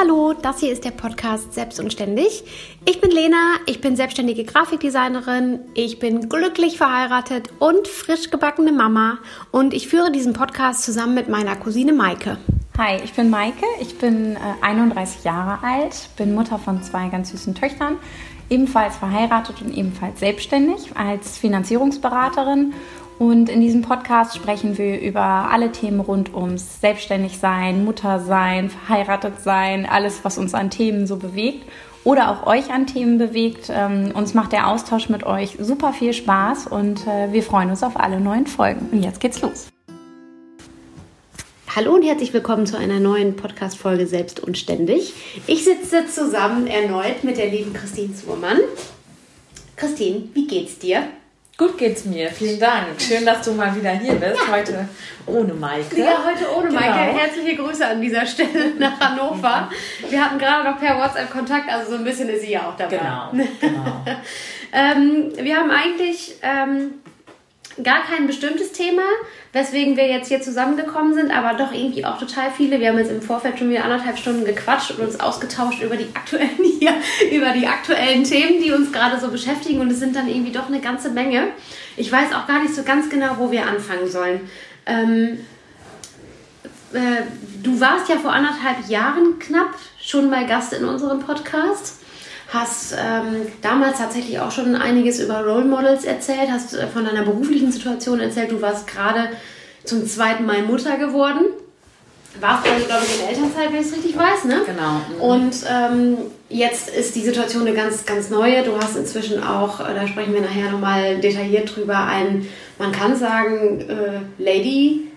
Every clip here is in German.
hallo, das hier ist der Podcast Selbst und Ständig. Ich bin Lena, ich bin selbstständige Grafikdesignerin, ich bin glücklich verheiratet und frisch gebackene Mama und ich führe diesen Podcast zusammen mit meiner Cousine Maike. Hi, ich bin Maike, ich bin äh, 31 Jahre alt, bin Mutter von zwei ganz süßen Töchtern, ebenfalls verheiratet und ebenfalls selbstständig als Finanzierungsberaterin und in diesem Podcast sprechen wir über alle Themen rund ums Selbstständigsein, Muttersein, verheiratet sein, alles, was uns an Themen so bewegt oder auch euch an Themen bewegt. Ähm, uns macht der Austausch mit euch super viel Spaß und äh, wir freuen uns auf alle neuen Folgen. Und jetzt geht's los. Hallo und herzlich willkommen zu einer neuen Podcast-Folge Selbst und Ständig. Ich sitze zusammen erneut mit der lieben Christine Zurmann. Christine, wie geht's dir? Gut geht's mir, vielen Dank. Schön, dass du mal wieder hier bist. Ja. Heute ohne Maike. Ja, heute ohne genau. Maike. Herzliche Grüße an dieser Stelle nach Hannover. Wir hatten gerade noch per WhatsApp Kontakt, also so ein bisschen ist sie ja auch dabei. Genau, genau. ähm, wir haben eigentlich ähm, gar kein bestimmtes Thema, weswegen wir jetzt hier zusammengekommen sind, aber doch irgendwie auch total viele. Wir haben jetzt im Vorfeld schon wieder anderthalb Stunden gequatscht und uns ausgetauscht über die aktuellen hier, über die aktuellen Themen, die uns gerade so beschäftigen und es sind dann irgendwie doch eine ganze Menge. Ich weiß auch gar nicht so ganz genau, wo wir anfangen sollen. Ähm, äh, du warst ja vor anderthalb Jahren knapp schon mal Gast in unserem Podcast hast ähm, damals tatsächlich auch schon einiges über Role Models erzählt, hast äh, von deiner beruflichen Situation erzählt. Du warst gerade zum zweiten Mal Mutter geworden. Warst also, glaube ich, in Elternzeit, wenn ich es richtig weiß, ne? Genau. Mhm. Und ähm, jetzt ist die Situation eine ganz, ganz neue. Du hast inzwischen auch, äh, da sprechen wir nachher nochmal detailliert drüber, ein, man kann sagen, äh, Lady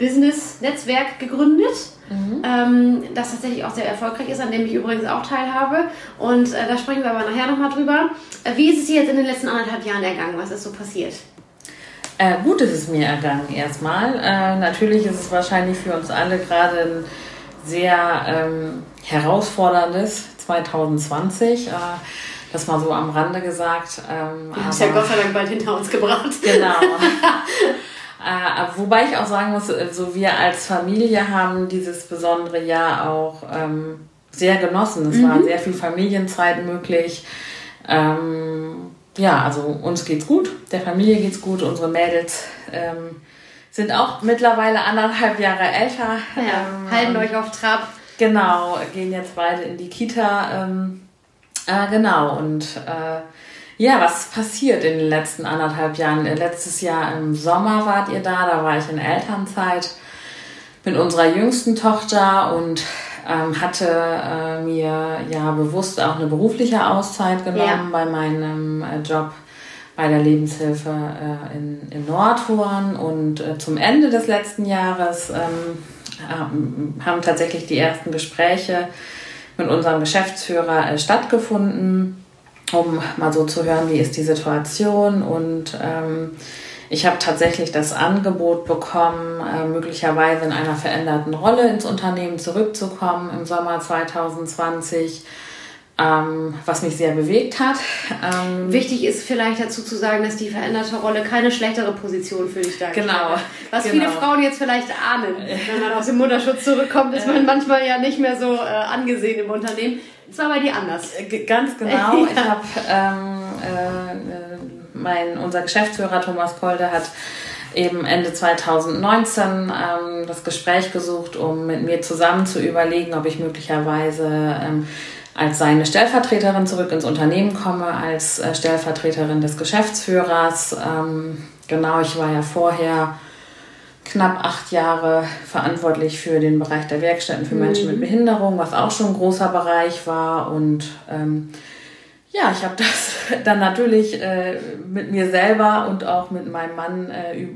Business Netzwerk gegründet mhm. ähm, das tatsächlich auch sehr erfolgreich ist, an dem ich übrigens auch teilhabe. Und äh, da sprechen wir aber nachher nochmal drüber. Äh, wie ist es dir jetzt in den letzten anderthalb Jahren ergangen? Was ist so passiert? Äh, gut ist es mir ergangen erstmal. Äh, natürlich ist es wahrscheinlich für uns alle gerade ein sehr ähm, herausforderndes 2020. Äh, das mal so am Rande gesagt. Ähm, wir haben es ja Gott sei Dank bald hinter uns gebracht. Genau. Äh, wobei ich auch sagen muss, so wir als Familie haben dieses besondere Jahr auch ähm, sehr genossen. Es mhm. war sehr viel Familienzeit möglich. Ähm, ja, also uns geht's gut, der Familie geht's gut, unsere Mädels ähm, sind auch mittlerweile anderthalb Jahre älter. Ja, ähm, halten euch auf Trab. Genau, gehen jetzt beide in die Kita. Ähm, äh, genau, und äh, ja, was passiert in den letzten anderthalb Jahren? Äh, letztes Jahr im Sommer wart ihr da, da war ich in Elternzeit mit unserer jüngsten Tochter und ähm, hatte äh, mir ja bewusst auch eine berufliche Auszeit genommen ja. bei meinem äh, Job bei der Lebenshilfe äh, in, in Nordhorn und äh, zum Ende des letzten Jahres ähm, haben tatsächlich die ersten Gespräche mit unserem Geschäftsführer äh, stattgefunden um mal so zu hören, wie ist die Situation. Und ähm, ich habe tatsächlich das Angebot bekommen, äh, möglicherweise in einer veränderten Rolle ins Unternehmen zurückzukommen im Sommer 2020. Ähm, was mich sehr bewegt hat. Ähm, Wichtig ist vielleicht dazu zu sagen, dass die veränderte Rolle keine schlechtere Position für dich darstellt. Genau. Was genau. viele Frauen jetzt vielleicht ahnen, wenn man aus dem Mutterschutz zurückkommt, ist man manchmal ja nicht mehr so äh, angesehen im Unternehmen. Das war bei dir anders. Äh, ganz genau. Ich habe ähm, äh, mein, unser Geschäftsführer Thomas Kolde hat eben Ende 2019 ähm, das Gespräch gesucht, um mit mir zusammen zu überlegen, ob ich möglicherweise ähm, als seine Stellvertreterin zurück ins Unternehmen komme, als äh, Stellvertreterin des Geschäftsführers. Ähm, genau, ich war ja vorher knapp acht Jahre verantwortlich für den Bereich der Werkstätten für Menschen mhm. mit Behinderung, was auch schon ein großer Bereich war. Und ähm, ja, ich habe das dann natürlich äh, mit mir selber und auch mit meinem Mann äh,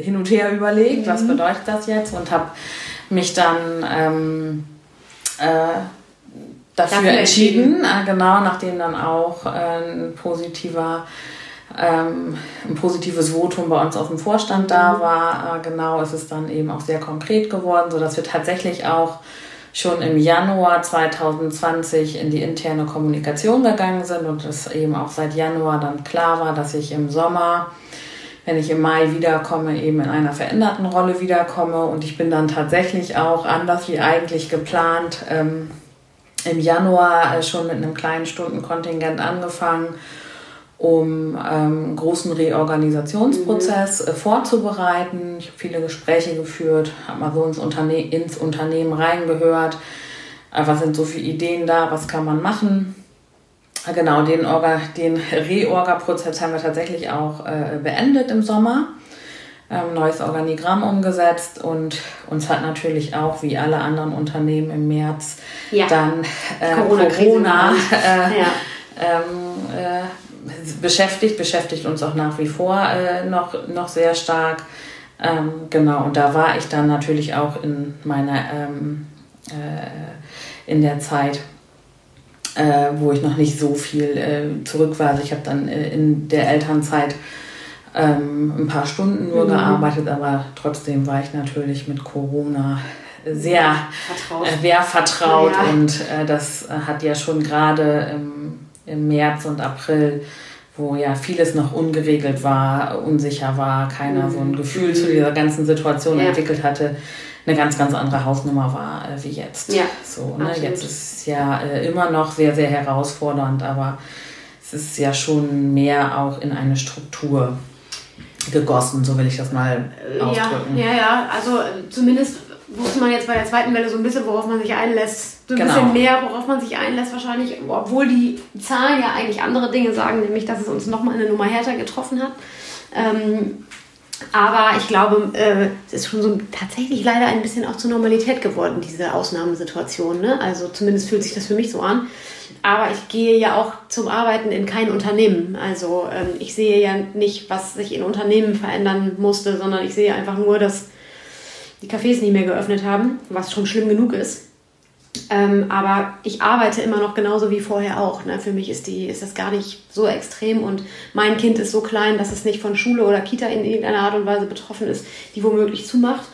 hin und her überlegt, mhm. was bedeutet das jetzt und habe mich dann ähm, äh, dafür, dafür entschieden, entschieden. Äh, genau, nachdem dann auch äh, ein positiver ähm, ein positives Votum bei uns aus dem Vorstand da mhm. war. Äh, genau, ist es dann eben auch sehr konkret geworden, sodass wir tatsächlich auch schon im Januar 2020 in die interne Kommunikation gegangen sind und es eben auch seit Januar dann klar war, dass ich im Sommer, wenn ich im Mai wiederkomme, eben in einer veränderten Rolle wiederkomme und ich bin dann tatsächlich auch anders wie eigentlich geplant ähm, im Januar äh, schon mit einem kleinen Stundenkontingent angefangen, um ähm, großen Reorganisationsprozess mhm. äh, vorzubereiten. Ich habe viele Gespräche geführt, habe mal so ins, Unterne ins Unternehmen reingehört. Was sind so viele Ideen da? Was kann man machen? Genau, den, Orga, den Reorga-Prozess haben wir tatsächlich auch äh, beendet im Sommer. Ähm, neues Organigramm umgesetzt und uns hat natürlich auch, wie alle anderen Unternehmen im März, ja. dann äh, Corona, Corona äh, ja. ähm, äh, beschäftigt, beschäftigt uns auch nach wie vor äh, noch, noch sehr stark. Ähm, genau, und da war ich dann natürlich auch in meiner, ähm, äh, in der Zeit äh, wo ich noch nicht so viel zurück war. Also ich habe dann in der Elternzeit ähm, ein paar Stunden nur mhm. gearbeitet, aber trotzdem war ich natürlich mit Corona sehr vertraut, äh, vertraut ja. und äh, das hat ja schon gerade im, im März und April wo ja vieles noch ungeregelt war, unsicher war, keiner mhm. so ein mhm. Gefühl zu dieser ganzen Situation ja. entwickelt hatte, eine ganz, ganz andere Hausnummer war äh, wie jetzt. Ja, so, ne? Jetzt ist es ja äh, immer noch sehr, sehr herausfordernd, aber es ist ja schon mehr auch in eine Struktur gegossen, so will ich das mal äh, ausdrücken. Ja, ja, ja. also äh, zumindest wusste man jetzt bei der zweiten Welle so ein bisschen, worauf man sich einlässt. So ein genau. bisschen mehr, worauf man sich einlässt wahrscheinlich, obwohl die Zahlen ja eigentlich andere Dinge sagen, nämlich, dass es uns nochmal eine Nummer härter getroffen hat. Ähm, aber ich glaube, äh, es ist schon so tatsächlich leider ein bisschen auch zur Normalität geworden, diese Ausnahmesituation. Ne? Also zumindest fühlt sich das für mich so an. Aber ich gehe ja auch zum Arbeiten in kein Unternehmen. Also ähm, ich sehe ja nicht, was sich in Unternehmen verändern musste, sondern ich sehe einfach nur, dass die Cafés nicht mehr geöffnet haben, was schon schlimm genug ist. Ähm, aber ich arbeite immer noch genauso wie vorher auch. Ne? Für mich ist, die, ist das gar nicht so extrem und mein Kind ist so klein, dass es nicht von Schule oder Kita in irgendeiner Art und Weise betroffen ist, die womöglich zumacht.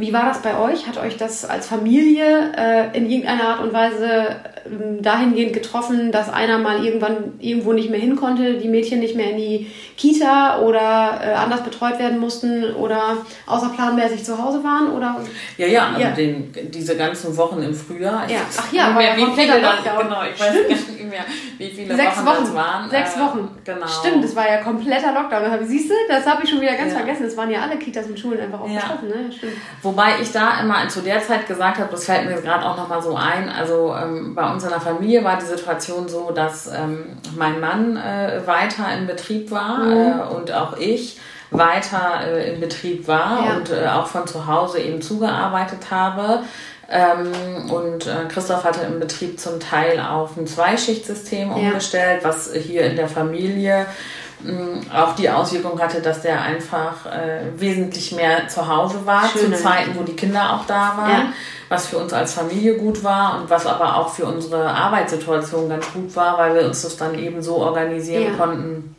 Wie war das bei euch? Hat euch das als Familie äh, in irgendeiner Art und Weise äh, dahingehend getroffen, dass einer mal irgendwann irgendwo nicht mehr hin konnte, die Mädchen nicht mehr in die Kita oder äh, anders betreut werden mussten oder außerplanmäßig zu Hause waren? Oder? Ja, ja, also ja. Den, diese ganzen Wochen im Frühjahr. Ja. Ach ja, war ja wie viele. Genau, ich weiß nicht mehr, wie viele Sechs Wochen, Wochen das waren. Sechs äh, Wochen. Genau. Stimmt, das war ja kompletter Lockdown. Siehst du, das habe ich schon wieder ganz ja. vergessen. Es waren ja alle Kitas und Schulen einfach auch ja. betroffen. Ne? Stimmt. Wobei ich da immer zu der Zeit gesagt habe, das fällt mir gerade auch nochmal so ein, also ähm, bei uns in der Familie war die Situation so, dass ähm, mein Mann äh, weiter in Betrieb war mhm. äh, und auch ich weiter äh, in Betrieb war ja. und äh, auch von zu Hause eben zugearbeitet habe. Ähm, und äh, Christoph hatte im Betrieb zum Teil auf ein Zweischichtsystem umgestellt, ja. was hier in der Familie auch die Auswirkung hatte, dass der einfach äh, wesentlich mehr zu Hause war, Schöne. zu Zeiten, wo die Kinder auch da waren, ja. was für uns als Familie gut war und was aber auch für unsere Arbeitssituation ganz gut war, weil wir uns das dann eben so organisieren ja. konnten,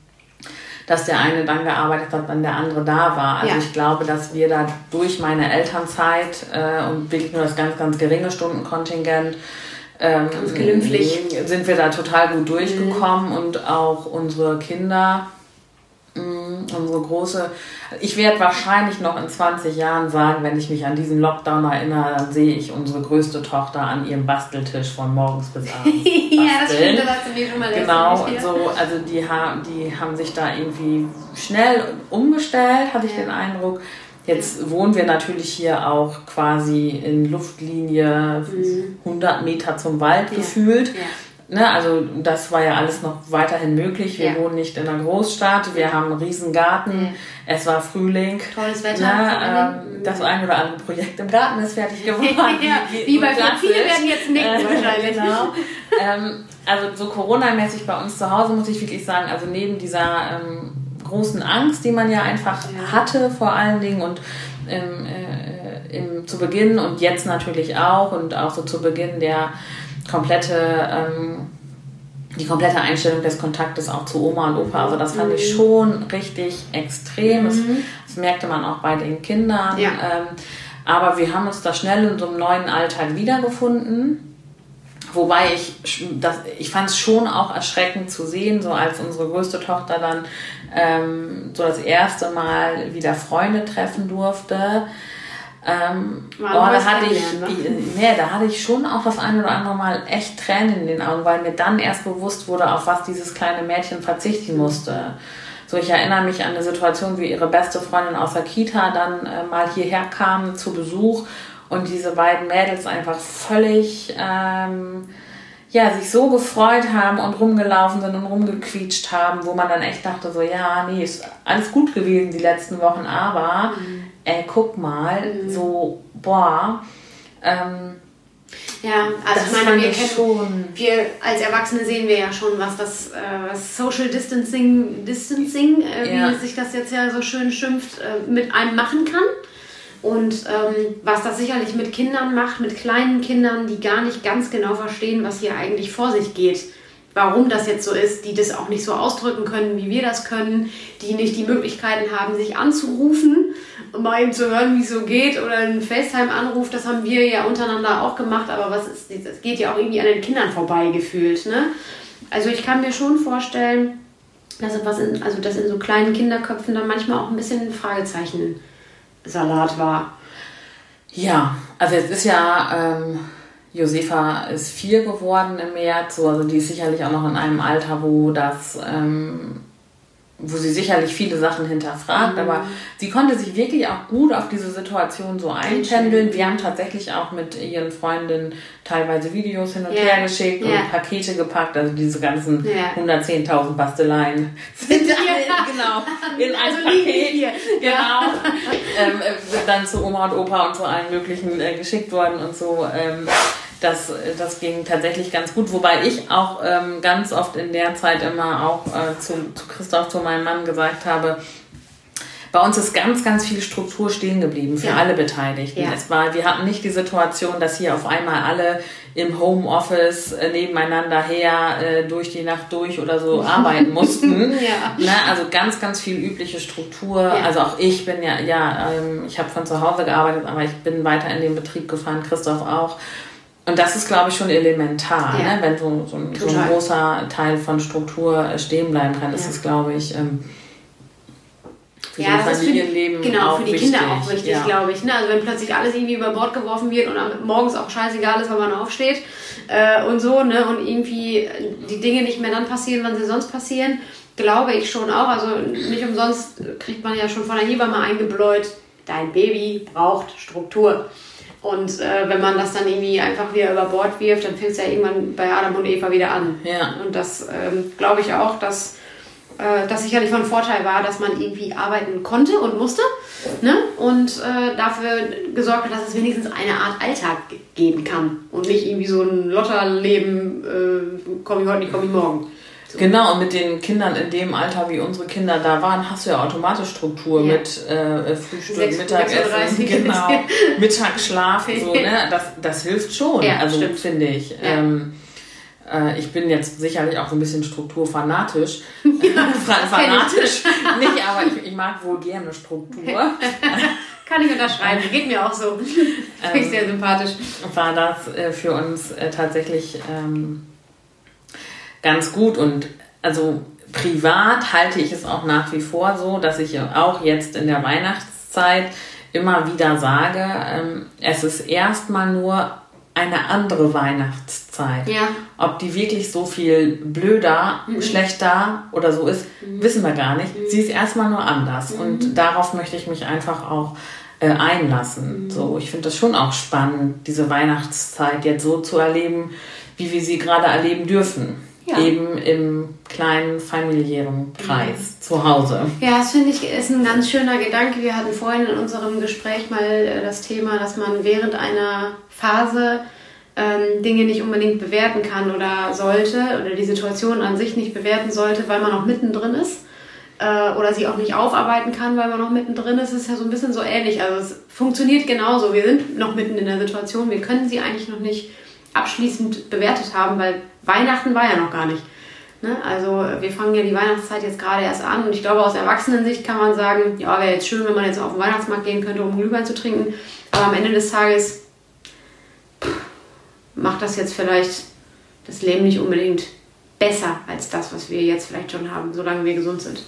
dass der eine dann gearbeitet hat, wenn der andere da war. Also ja. ich glaube, dass wir da durch meine Elternzeit äh, und wirklich nur das ganz, ganz geringe Stundenkontingent ähm. Sind wir da total gut durchgekommen mhm. und auch unsere Kinder, unsere große. Ich werde wahrscheinlich noch in 20 Jahren sagen, wenn ich mich an diesen Lockdown erinnere, dann sehe ich unsere größte Tochter an ihrem Basteltisch von morgens bis abends. ja, das stimmt, das hast du mir schon mal Genau, so, also die, haben, die haben sich da irgendwie schnell umgestellt, hatte ich ja. den Eindruck. Jetzt wohnen wir natürlich hier auch quasi in Luftlinie mhm. 100 Meter zum Wald ja. gefühlt. Ja. Ne, also das war ja alles noch weiterhin möglich. Wir ja. wohnen nicht in einer Großstadt, wir haben einen riesen Garten, es war Frühling. Tolles Wetter. Ne, äh, das ein oder andere Projekt im Garten ist fertig geworden. ja, wie, wie bei viele werden jetzt nicken äh, wahrscheinlich. Genau. ähm, also so Corona-mäßig bei uns zu Hause muss ich wirklich sagen, also neben dieser ähm, großen Angst, die man ja einfach ja. hatte vor allen Dingen und im, äh, im, zu Beginn und jetzt natürlich auch und auch so zu Beginn der komplette ähm, die komplette Einstellung des Kontaktes auch zu Oma und Opa. Also das fand mhm. ich schon richtig extrem. Mhm. Das, das, merkte man auch bei den Kindern. Ja. Ähm, aber wir haben uns da schnell in so einem neuen Alltag wiedergefunden. Wobei ich, das, ich fand es schon auch erschreckend zu sehen, so als unsere größte Tochter dann ähm, so das erste Mal wieder Freunde treffen durfte. Ähm, oh, da hatte ich, ne? nee, da hatte ich schon auch das ein oder andere Mal echt Tränen in den Augen, weil mir dann erst bewusst wurde, auf was dieses kleine Mädchen verzichten musste. So, ich erinnere mich an eine Situation, wie ihre beste Freundin aus der Kita dann äh, mal hierher kam zu Besuch und diese beiden Mädels einfach völlig ähm, ja, sich so gefreut haben und rumgelaufen sind und rumgequietscht haben, wo man dann echt dachte, so, ja, nee, ist alles gut gewesen die letzten Wochen, aber, mhm. Ey, guck mal, mhm. so, boah, ähm, ja, also ich meine, wir, kennen, wir als Erwachsene sehen wir ja schon, was das äh, Social Distancing, Distancing äh, ja. wie sich das jetzt ja so schön schimpft, äh, mit einem machen kann. Und ähm, was das sicherlich mit Kindern macht, mit kleinen Kindern, die gar nicht ganz genau verstehen, was hier eigentlich vor sich geht. Warum das jetzt so ist, die das auch nicht so ausdrücken können, wie wir das können, die nicht die Möglichkeiten haben, sich anzurufen, um mal eben zu hören, wie es so geht, oder einen FaceTime-Anruf, das haben wir ja untereinander auch gemacht, aber was ist, das geht ja auch irgendwie an den Kindern vorbei gefühlt. Ne? Also ich kann mir schon vorstellen, dass, was in, also dass in so kleinen Kinderköpfen dann manchmal auch ein bisschen Fragezeichen Salat war. Ja, also jetzt ist ja, ähm, Josefa ist vier geworden im März, so, also die ist sicherlich auch noch in einem Alter, wo das ähm, wo sie sicherlich viele Sachen hinterfragt, mhm. aber sie konnte sich wirklich auch gut auf diese Situation so einpendeln. Wir haben tatsächlich auch mit ihren Freundinnen teilweise Videos hin und yeah. her geschickt yeah. und Pakete gepackt, also diese ganzen yeah. 110.000 Basteleien sind alle, genau in ein also Paket, genau, ähm, äh, dann zu Oma und Opa und zu allen möglichen äh, geschickt worden und so. Ähm, das, das ging tatsächlich ganz gut, wobei ich auch ähm, ganz oft in der Zeit immer auch äh, zu, zu Christoph, zu meinem Mann gesagt habe, bei uns ist ganz, ganz viel Struktur stehen geblieben für ja. alle Beteiligten. Ja. Es war, wir hatten nicht die Situation, dass hier auf einmal alle im Homeoffice äh, nebeneinander her äh, durch die Nacht durch oder so arbeiten mussten. ja. ne? Also ganz, ganz viel übliche Struktur. Ja. Also auch ich bin ja, ja, ähm, ich habe von zu Hause gearbeitet, aber ich bin weiter in den Betrieb gefahren, Christoph auch. Und das ist, glaube ich, schon elementar, ja. ne? wenn so, so, ein, so, ein, großer Teil von Struktur stehen bleiben kann. Das ja. ist, glaube ich, ähm, für ja, das Familienleben ist für, genau, für die wichtig. Kinder auch wichtig, ja. glaube ich. Ne? Also wenn plötzlich alles irgendwie über Bord geworfen wird und morgens auch scheißegal ist, wenn man aufsteht äh, und so, ne? und irgendwie die Dinge nicht mehr dann passieren, wann sie sonst passieren, glaube ich schon auch. Also nicht umsonst kriegt man ja schon von der Hebamme eingebläut, dein Baby braucht Struktur. Und äh, wenn man das dann irgendwie einfach wieder über Bord wirft, dann fängt es ja irgendwann bei Adam und Eva wieder an. Ja. Und das ähm, glaube ich auch, dass äh, das sicherlich von Vorteil war, dass man irgendwie arbeiten konnte und musste. Ne? Und äh, dafür gesorgt hat, dass es wenigstens eine Art Alltag geben kann. Und nicht irgendwie so ein Lotterleben, äh, komme ich heute nicht, komme ich morgen. So. Genau, und mit den Kindern in dem Alter, wie unsere Kinder da waren, hast du ja automatisch Struktur ja. mit äh, Frühstück, 6, Mittagessen, genau, Mittagsschlaf, so, ne? das, das hilft schon, ja, also finde ich. Ja. Ähm, äh, ich bin jetzt sicherlich auch so ein bisschen strukturfanatisch. Ja, fanatisch nicht, aber ich, ich, mag wohl gerne Struktur. Kann ich unterschreiben, geht mir auch so. Finde ich sehr sympathisch. War das äh, für uns äh, tatsächlich... Ähm, ganz gut und also privat halte ich es auch nach wie vor so, dass ich auch jetzt in der Weihnachtszeit immer wieder sage, ähm, es ist erstmal nur eine andere Weihnachtszeit. Ja. Ob die wirklich so viel blöder, mhm. schlechter oder so ist, mhm. wissen wir gar nicht. Mhm. Sie ist erstmal nur anders. Mhm. Und darauf möchte ich mich einfach auch äh, einlassen. Mhm. So, ich finde das schon auch spannend, diese Weihnachtszeit jetzt so zu erleben, wie wir sie gerade erleben dürfen. Ja. Eben im kleinen familiären Kreis mhm. zu Hause. Ja, das finde ich ist ein ganz schöner Gedanke. Wir hatten vorhin in unserem Gespräch mal äh, das Thema, dass man während einer Phase ähm, Dinge nicht unbedingt bewerten kann oder sollte oder die Situation an sich nicht bewerten sollte, weil man noch mittendrin ist äh, oder sie auch nicht aufarbeiten kann, weil man noch mittendrin ist, ist ja so ein bisschen so ähnlich. Also es funktioniert genauso. Wir sind noch mitten in der Situation. Wir können sie eigentlich noch nicht abschließend bewertet haben, weil Weihnachten war ja noch gar nicht. Ne? Also wir fangen ja die Weihnachtszeit jetzt gerade erst an und ich glaube aus Erwachsenensicht kann man sagen, ja, wäre jetzt schön, wenn man jetzt auf den Weihnachtsmarkt gehen könnte, um Glühwein zu trinken. Aber am Ende des Tages macht das jetzt vielleicht das Leben nicht unbedingt besser als das, was wir jetzt vielleicht schon haben, solange wir gesund sind.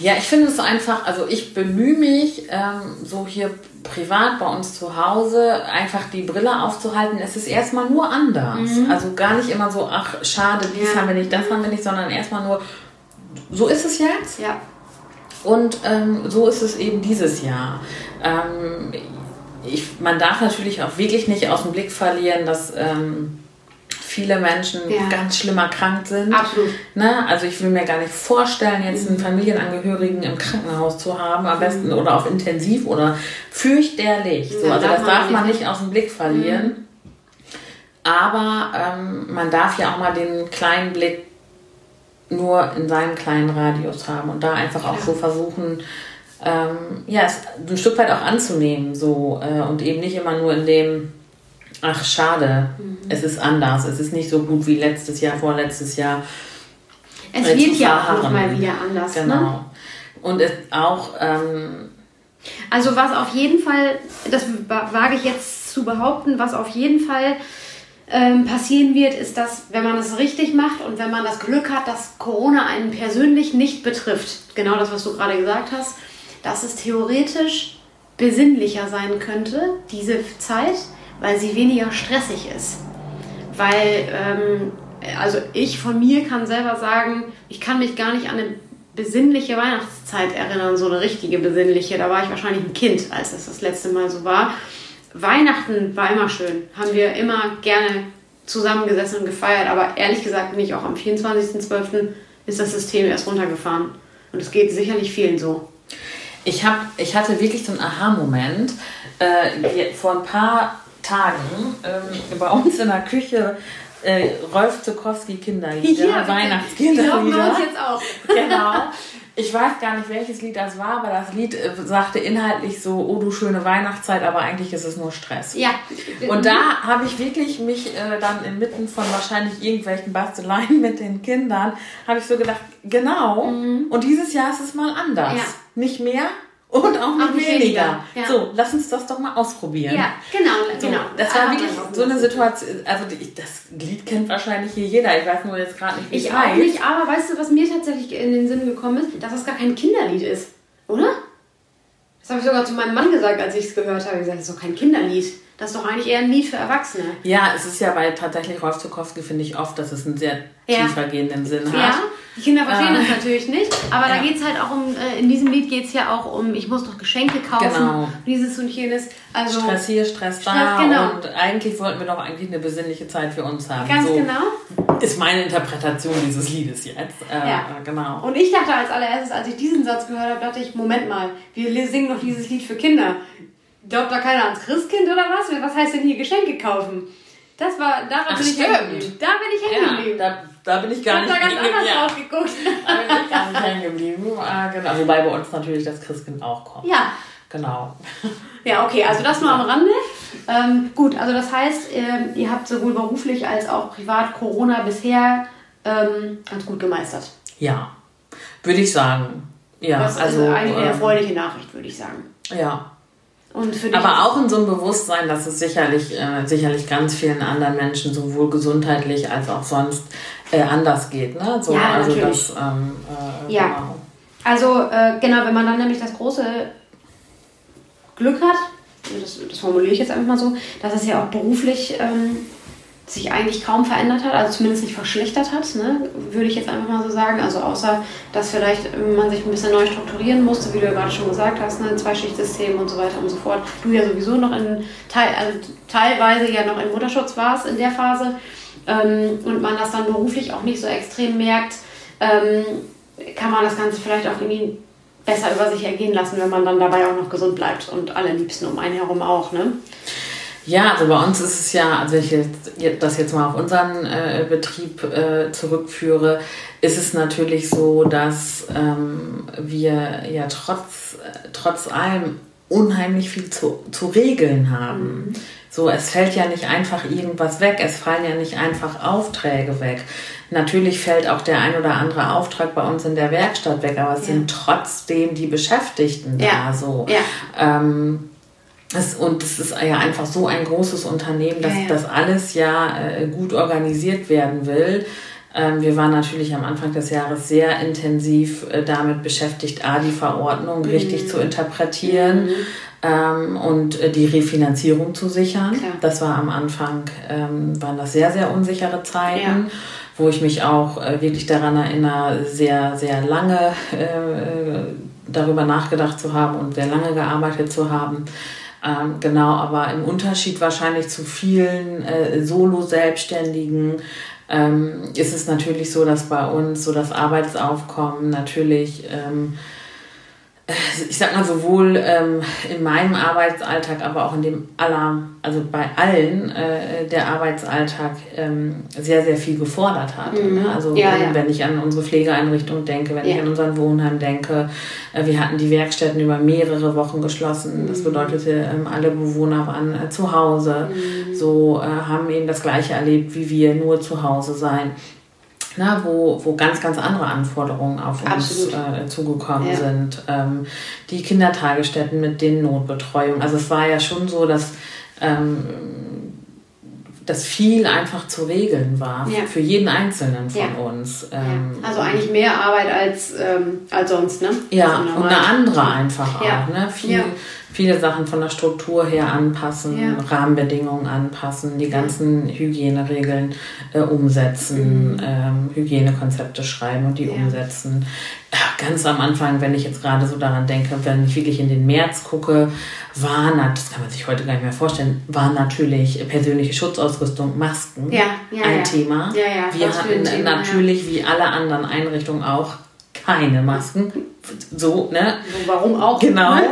Ja, ich finde es einfach, also ich bemühe mich, ähm, so hier privat bei uns zu Hause einfach die Brille aufzuhalten. Es ist erstmal nur anders. Mhm. Also gar nicht immer so, ach, schade, dies ja. haben wir nicht, das haben wir nicht, sondern erstmal nur, so ist es jetzt. Ja. Und ähm, so ist es eben dieses Jahr. Ähm, ich, man darf natürlich auch wirklich nicht aus dem Blick verlieren, dass ähm, viele Menschen ja. ganz schlimm erkrankt sind. Absolut. Ne? Also ich will mir gar nicht vorstellen, jetzt einen Familienangehörigen im Krankenhaus zu haben, am besten mhm. oder auf Intensiv oder fürchterlich. So, also das darf man nicht aus dem Blick verlieren. Mhm. Aber ähm, man darf ja auch mal den kleinen Blick nur in seinem kleinen Radius haben und da einfach auch ja. so versuchen, ähm, ja, es ein Stück weit auch anzunehmen so äh, und eben nicht immer nur in dem ach schade, mhm. es ist anders, es ist nicht so gut wie letztes Jahr, vorletztes Jahr. Es äh, wird ja auch nochmal wieder anders. Ne? Genau. Ne? Und es auch. Ähm, also was auf jeden Fall, das wage ich jetzt zu behaupten, was auf jeden Fall ähm, passieren wird, ist, dass wenn man es richtig macht und wenn man das Glück hat, dass Corona einen persönlich nicht betrifft, genau das, was du gerade gesagt hast, dass es theoretisch besinnlicher sein könnte, diese Zeit, weil sie weniger stressig ist. Weil, ähm, also ich von mir kann selber sagen, ich kann mich gar nicht an eine besinnliche Weihnachtszeit erinnern, so eine richtige besinnliche. Da war ich wahrscheinlich ein Kind, als das das letzte Mal so war. Weihnachten war immer schön, haben wir immer gerne zusammengesessen und gefeiert, aber ehrlich gesagt bin ich auch am 24.12. ist das System erst runtergefahren. Und es geht sicherlich vielen so. Ich, hab, ich hatte wirklich so einen Aha-Moment. Äh, vor ein paar Tagen ähm, bei uns in der Küche äh, Rolf Zukowski Kinderlieder, ja, Weihnachtskinderlieder. Die wir uns jetzt auch. genau. Ich weiß gar nicht, welches Lied das war, aber das Lied äh, sagte inhaltlich so, oh du schöne Weihnachtszeit, aber eigentlich ist es nur Stress. Ja. Und da habe ich wirklich mich äh, dann inmitten von wahrscheinlich irgendwelchen Basteleien mit den Kindern, habe ich so gedacht, genau. Mhm. Und dieses Jahr ist es mal anders. Ja. Nicht mehr, und auch nicht, weniger. weniger. Ja. So, lass uns das doch mal ausprobieren. Ja, genau, so, genau. Das war wirklich so eine Situation, also das Lied kennt wahrscheinlich hier jeder, ich weiß nur jetzt gerade nicht, wie Ich auch nicht, aber weißt du, was mir tatsächlich in den Sinn gekommen ist? Dass das gar kein Kinderlied ist, oder? Das habe ich sogar zu meinem Mann gesagt, als ich es gehört habe. Ich gesagt, das ist doch kein Kinderlied. Das ist doch eigentlich eher ein Lied für Erwachsene. Ja, es ist ja bei tatsächlich Rolf Zukowski, finde ich oft, dass es einen sehr ja. tiefergehenden Sinn hat. Ja, die Kinder verstehen äh, das natürlich nicht, aber ja. da geht es halt auch um, äh, in diesem Lied geht es ja auch um, ich muss doch Geschenke kaufen, genau. dieses und jenes. Also, Stress hier, Stress, Stress da genau. und eigentlich wollten wir doch eigentlich eine besinnliche Zeit für uns haben. Ganz so genau. Ist meine Interpretation dieses Liedes jetzt. Äh, ja. genau. Und ich dachte als allererstes, als ich diesen Satz gehört habe, dachte ich, Moment mal, wir singen doch dieses Lied für Kinder. Glaubt da keiner ans Christkind oder was? Was heißt denn hier Geschenke kaufen? Das war, daran Ach, bin ich hängen geblieben. Da bin ich hängen geblieben. Ja, da, da bin ich gar ich nicht da ganz anders drauf geguckt. Da bin ich gar nicht hängen geblieben. Ah, genau. Wobei bei uns natürlich das Christkind auch kommt. Ja. Genau. Ja, okay, also das nur am Rande. Ähm, gut, also das heißt, äh, ihr habt sowohl beruflich als auch privat Corona bisher ähm, ganz gut gemeistert. Ja, würde ich sagen. Ja, das ist also eine ähm, erfreuliche Nachricht, würde ich sagen. Ja, aber auch in so einem Bewusstsein, dass es sicherlich, äh, sicherlich ganz vielen anderen Menschen sowohl gesundheitlich als auch sonst äh, anders geht. Ne? So, ja, also natürlich. Das, ähm, äh, ja. Genau. Also äh, genau, wenn man dann nämlich das große Glück hat, das, das formuliere ich jetzt einfach mal so, dass es ja auch beruflich ähm, sich eigentlich kaum verändert hat, also zumindest nicht verschlechtert hat, ne? würde ich jetzt einfach mal so sagen. Also außer, dass vielleicht man sich ein bisschen neu strukturieren musste, wie du ja gerade schon gesagt hast, ne? Zweischichtsystem und so weiter und so fort. Du ja sowieso noch in, teil, also teilweise ja noch im Mutterschutz warst in der Phase ähm, und man das dann beruflich auch nicht so extrem merkt, ähm, kann man das Ganze vielleicht auch irgendwie besser über sich ergehen lassen, wenn man dann dabei auch noch gesund bleibt und alle Liebsten um einen herum auch, ne? Ja, also bei uns ist es ja, also ich das jetzt mal auf unseren äh, Betrieb äh, zurückführe, ist es natürlich so, dass ähm, wir ja trotz, äh, trotz allem unheimlich viel zu, zu regeln haben. Mhm. So, es fällt ja nicht einfach irgendwas weg, es fallen ja nicht einfach Aufträge weg. Natürlich fällt auch der ein oder andere Auftrag bei uns in der Werkstatt weg, aber es ja. sind trotzdem die Beschäftigten da so. Ja. Ähm, das, und es ist ja einfach so ein großes Unternehmen, dass ja, ja. das alles ja äh, gut organisiert werden will. Ähm, wir waren natürlich am Anfang des Jahres sehr intensiv äh, damit beschäftigt, A, die Verordnung mhm. richtig zu interpretieren. Mhm. Ähm, und äh, die Refinanzierung zu sichern. Klar. Das war am Anfang, ähm, waren das sehr, sehr unsichere Zeiten. Ja wo ich mich auch äh, wirklich daran erinnere, sehr, sehr lange äh, darüber nachgedacht zu haben und sehr lange gearbeitet zu haben. Ähm, genau, aber im Unterschied wahrscheinlich zu vielen äh, Solo-Selbstständigen ähm, ist es natürlich so, dass bei uns so das Arbeitsaufkommen natürlich ähm, ich sag mal, sowohl ähm, in meinem Arbeitsalltag, aber auch in dem aller, also bei allen äh, der Arbeitsalltag ähm, sehr, sehr viel gefordert hat. Mhm. Ne? Also ja, ja. wenn ich an unsere Pflegeeinrichtung denke, wenn ja. ich an unseren Wohnheim denke, äh, wir hatten die Werkstätten über mehrere Wochen geschlossen. Das mhm. bedeutete, ähm, alle Bewohner waren äh, zu Hause, mhm. so äh, haben eben das Gleiche erlebt wie wir, nur zu Hause sein na, wo, wo ganz, ganz andere Anforderungen auf uns äh, zugekommen ja. sind. Ähm, die Kindertagesstätten mit den Notbetreuungen. Also es war ja schon so, dass, ähm, dass viel einfach zu regeln war ja. für jeden Einzelnen von ja. uns. Ähm, also eigentlich mehr Arbeit als, ähm, als sonst, ne? Ja, also und eine andere einfach auch. Ne? Viel, viele Sachen von der Struktur her anpassen, ja. Rahmenbedingungen anpassen, die ganzen Hygieneregeln äh, umsetzen, mhm. ähm, Hygienekonzepte schreiben und die ja. umsetzen. ganz am Anfang, wenn ich jetzt gerade so daran denke, wenn ich wirklich in den März gucke, war, das kann man sich heute gar nicht mehr vorstellen, war natürlich persönliche Schutzausrüstung, Masken ja, ein Thema. Wir hatten Thema, natürlich wie alle anderen Einrichtungen auch keine Masken. So, ne? Warum auch? Genau. Ne?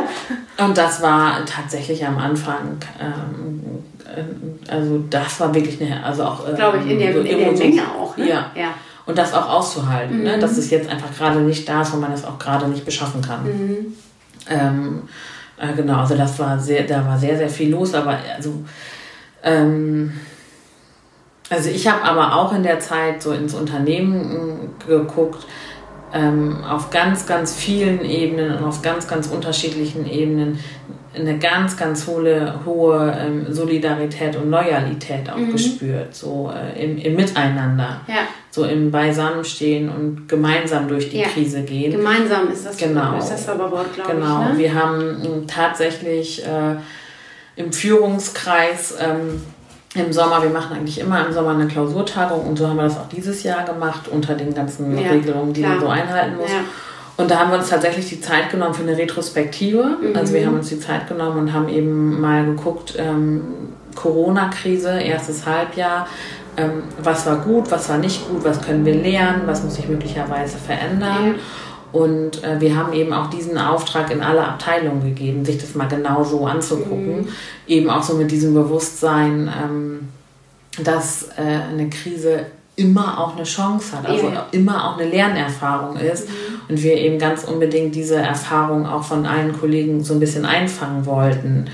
Und das war tatsächlich am Anfang, ähm, äh, also das war wirklich eine, also auch. Ähm, Glaube ich, in der, so in der Menge auch. Ne? Ja. ja. Und das auch auszuhalten, ne? mhm. ne? dass es jetzt einfach gerade nicht da ist, wo man es auch gerade nicht beschaffen kann. Mhm. Ähm, äh, genau, also das war sehr, da war sehr, sehr viel los, aber also, ähm, also ich habe aber auch in der Zeit so ins Unternehmen äh, geguckt, ähm, auf ganz, ganz vielen Ebenen und auf ganz, ganz unterschiedlichen Ebenen eine ganz, ganz hohe, hohe ähm, Solidarität und Loyalität auch mhm. gespürt, so äh, im, im, Miteinander, ja. so im Beisammenstehen und gemeinsam durch die ja. Krise gehen. Gemeinsam ist das, genau. ist das aber Wort, glaube genau. ich. Genau, ne? wir haben tatsächlich äh, im Führungskreis ähm, im Sommer, wir machen eigentlich immer im Sommer eine Klausurtagung und so haben wir das auch dieses Jahr gemacht unter den ganzen ja, Regelungen, die klar. man so einhalten muss. Ja. Und da haben wir uns tatsächlich die Zeit genommen für eine Retrospektive. Mhm. Also wir haben uns die Zeit genommen und haben eben mal geguckt, ähm, Corona-Krise, erstes Halbjahr, ähm, was war gut, was war nicht gut, was können wir lernen, was muss sich möglicherweise verändern. Ja. Und äh, wir haben eben auch diesen Auftrag in alle Abteilungen gegeben, sich das mal genau so anzugucken. Mhm. Eben auch so mit diesem Bewusstsein, ähm, dass äh, eine Krise immer auch eine Chance hat, also yeah. immer auch eine Lernerfahrung ist mhm. und wir eben ganz unbedingt diese Erfahrung auch von allen Kollegen so ein bisschen einfangen wollten.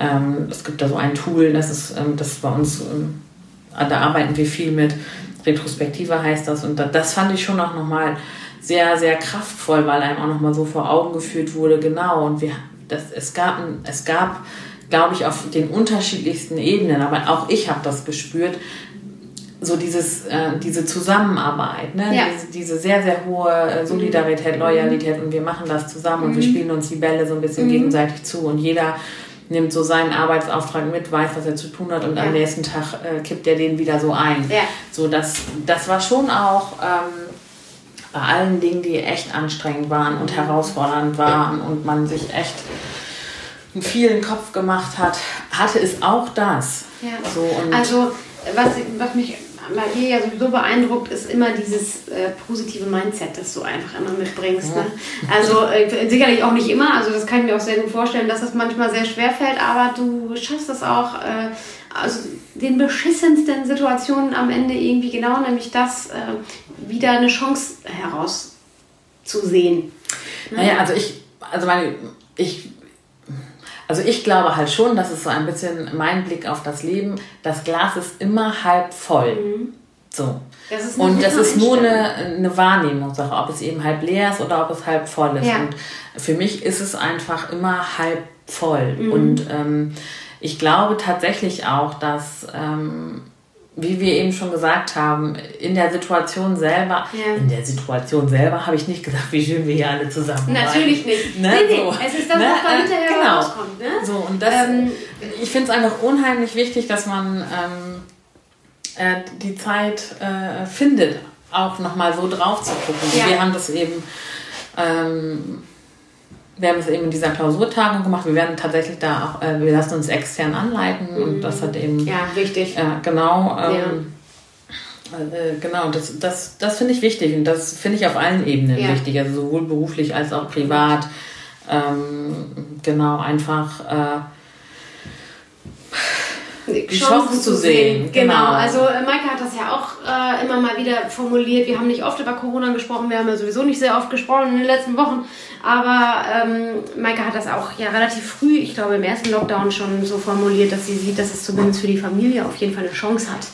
Ähm, es gibt da so ein Tool, das ist ähm, das ist bei uns, ähm, da arbeiten wir viel mit, Retrospektive heißt das und das fand ich schon auch nochmal sehr, sehr kraftvoll, weil einem auch nochmal so vor Augen geführt wurde, genau. Und wir, das, es gab, es gab, glaube ich, auf den unterschiedlichsten Ebenen, aber auch ich habe das gespürt, so dieses, äh, diese Zusammenarbeit, ne? Ja. Diese, diese, sehr, sehr hohe äh, Solidarität, mhm. Loyalität und wir machen das zusammen mhm. und wir mhm. spielen uns die Bälle so ein bisschen mhm. gegenseitig zu und jeder nimmt so seinen Arbeitsauftrag mit, weiß, was er zu tun hat und ja. am nächsten Tag äh, kippt er den wieder so ein. Ja. So, das, das war schon auch ähm, bei allen Dingen, die echt anstrengend waren und herausfordernd waren und man sich echt einen vielen Kopf gemacht hat, hatte es auch das. Ja. So, also was, was mich bei dir ja sowieso beeindruckt, ist immer dieses äh, positive Mindset, das du einfach immer mitbringst. Ne? Also äh, sicherlich auch nicht immer, also das kann ich mir auch sehr gut vorstellen, dass das manchmal sehr schwer fällt, aber du schaffst das auch, äh, also den beschissensten Situationen am Ende irgendwie genau, nämlich das, äh, wieder eine Chance herauszusehen. Ne? Naja, also ich, also meine, ich also ich glaube halt schon, das ist so ein bisschen mein Blick auf das Leben. Das Glas ist immer halb voll. Mhm. So. Das und das ist nur eine, eine Wahrnehmungssache, ob es eben halb leer ist oder ob es halb voll ist. Ja. Und für mich ist es einfach immer halb voll. Mhm. Und ähm, ich glaube tatsächlich auch, dass ähm, wie wir eben schon gesagt haben, in der Situation selber, ja. in der Situation selber habe ich nicht gesagt, wie schön wir hier alle zusammen sind. Natürlich nicht. Ne? Nee, nee, so. es ist das, ne? was da hinterher genau. rauskommt. Ne? So, und das, ähm, ich finde es einfach unheimlich wichtig, dass man ähm, äh, die Zeit äh, findet, auch nochmal so drauf zu gucken. Ja. Wir haben das eben ähm, wir haben es eben in dieser Klausurtagung gemacht. Wir werden tatsächlich da auch, äh, wir lassen uns extern anleiten mhm. und das hat eben. Ja, wichtig. Äh, genau. Ähm, ja. äh, genau, das, das, das finde ich wichtig und das finde ich auf allen Ebenen ja. wichtig, also sowohl beruflich als auch privat. Ähm, genau, einfach die Chancen zu sehen. Genau. genau. Also äh, Maike hat das ja auch äh, immer mal wieder formuliert. Wir haben nicht oft über Corona gesprochen, wir haben ja sowieso nicht sehr oft gesprochen in den letzten Wochen. Aber ähm, Maike hat das auch ja relativ früh, ich glaube im ersten Lockdown schon so formuliert, dass sie sieht, dass es zumindest für die Familie auf jeden Fall eine Chance hat.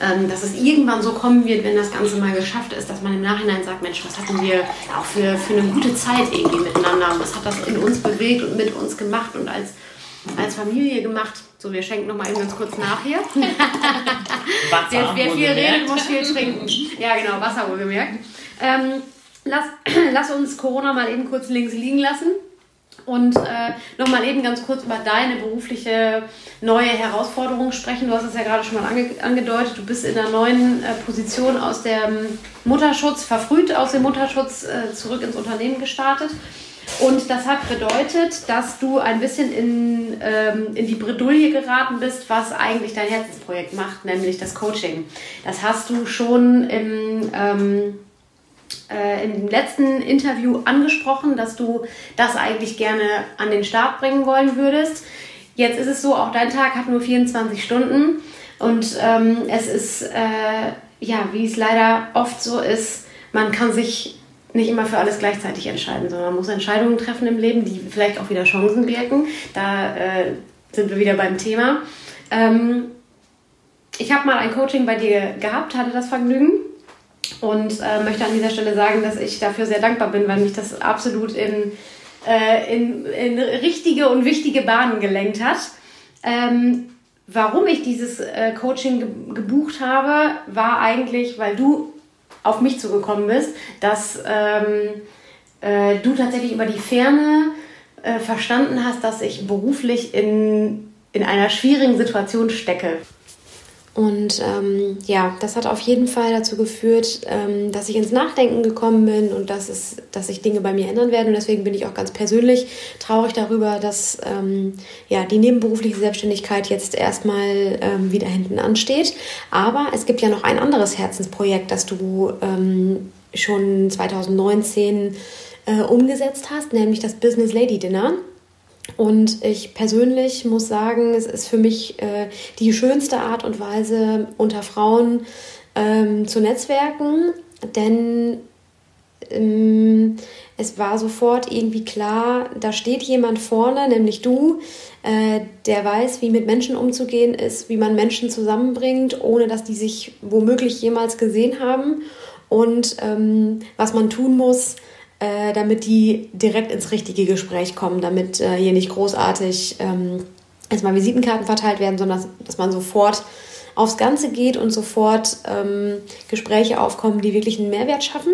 Ähm, dass es irgendwann so kommen wird, wenn das Ganze mal geschafft ist, dass man im Nachhinein sagt, Mensch, was hatten wir auch für, für eine gute Zeit irgendwie miteinander was hat das in uns bewegt und mit uns gemacht und als, als Familie gemacht. So, wir schenken noch mal eben ganz kurz nach hier. Wasser. Wer, wer viel redet, muss viel trinken. Ja, genau, Wasser wohlgemerkt. Ähm, lass, lass uns Corona mal eben kurz links liegen lassen. Und äh, nochmal eben ganz kurz über deine berufliche neue Herausforderung sprechen. Du hast es ja gerade schon mal ange angedeutet. Du bist in einer neuen äh, Position aus dem Mutterschutz, verfrüht aus dem Mutterschutz äh, zurück ins Unternehmen gestartet. Und das hat bedeutet, dass du ein bisschen in, ähm, in die Bredouille geraten bist, was eigentlich dein Herzensprojekt macht, nämlich das Coaching. Das hast du schon im, ähm, äh, im letzten Interview angesprochen, dass du das eigentlich gerne an den Start bringen wollen würdest. Jetzt ist es so, auch dein Tag hat nur 24 Stunden und ähm, es ist, äh, ja, wie es leider oft so ist, man kann sich nicht immer für alles gleichzeitig entscheiden, sondern man muss Entscheidungen treffen im Leben, die vielleicht auch wieder Chancen birgen. Da äh, sind wir wieder beim Thema. Ähm, ich habe mal ein Coaching bei dir gehabt, hatte das Vergnügen und äh, möchte an dieser Stelle sagen, dass ich dafür sehr dankbar bin, weil mich das absolut in, äh, in, in richtige und wichtige Bahnen gelenkt hat. Ähm, warum ich dieses äh, Coaching ge gebucht habe, war eigentlich, weil du auf mich zugekommen bist, dass ähm, äh, du tatsächlich über die Ferne äh, verstanden hast, dass ich beruflich in, in einer schwierigen Situation stecke. Und ähm, ja, das hat auf jeden Fall dazu geführt, ähm, dass ich ins Nachdenken gekommen bin und dass, es, dass sich Dinge bei mir ändern werden. Und deswegen bin ich auch ganz persönlich traurig darüber, dass ähm, ja, die nebenberufliche Selbstständigkeit jetzt erstmal ähm, wieder hinten ansteht. Aber es gibt ja noch ein anderes Herzensprojekt, das du ähm, schon 2019 äh, umgesetzt hast, nämlich das Business Lady Dinner. Und ich persönlich muss sagen, es ist für mich äh, die schönste Art und Weise, unter Frauen ähm, zu netzwerken, denn ähm, es war sofort irgendwie klar, da steht jemand vorne, nämlich du, äh, der weiß, wie mit Menschen umzugehen ist, wie man Menschen zusammenbringt, ohne dass die sich womöglich jemals gesehen haben. Und ähm, was man tun muss, äh, damit die direkt ins richtige Gespräch kommen, damit äh, hier nicht großartig ähm, erstmal Visitenkarten verteilt werden, sondern dass, dass, man sofort aufs Ganze geht und sofort ähm, Gespräche aufkommen, die wirklich einen Mehrwert schaffen.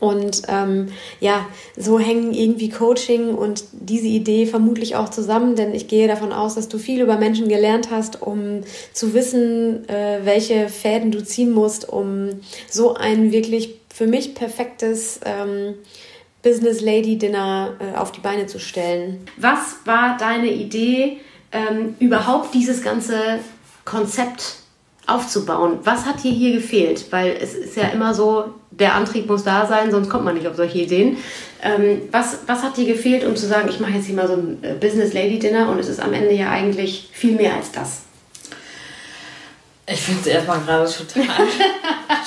Und ähm, ja, so hängen irgendwie Coaching und diese Idee vermutlich auch zusammen, denn ich gehe davon aus, dass du viel über Menschen gelernt hast, um zu wissen, äh, welche Fäden du ziehen musst, um so ein wirklich für mich perfektes ähm, Business Lady Dinner äh, auf die Beine zu stellen. Was war deine Idee, ähm, überhaupt dieses ganze Konzept aufzubauen? Was hat dir hier gefehlt? Weil es ist ja immer so, der Antrieb muss da sein, sonst kommt man nicht auf solche Ideen. Ähm, was, was hat dir gefehlt, um zu sagen, ich mache jetzt hier mal so ein äh, Business Lady Dinner und es ist am Ende ja eigentlich viel mehr als das? Ich finde es erstmal gerade total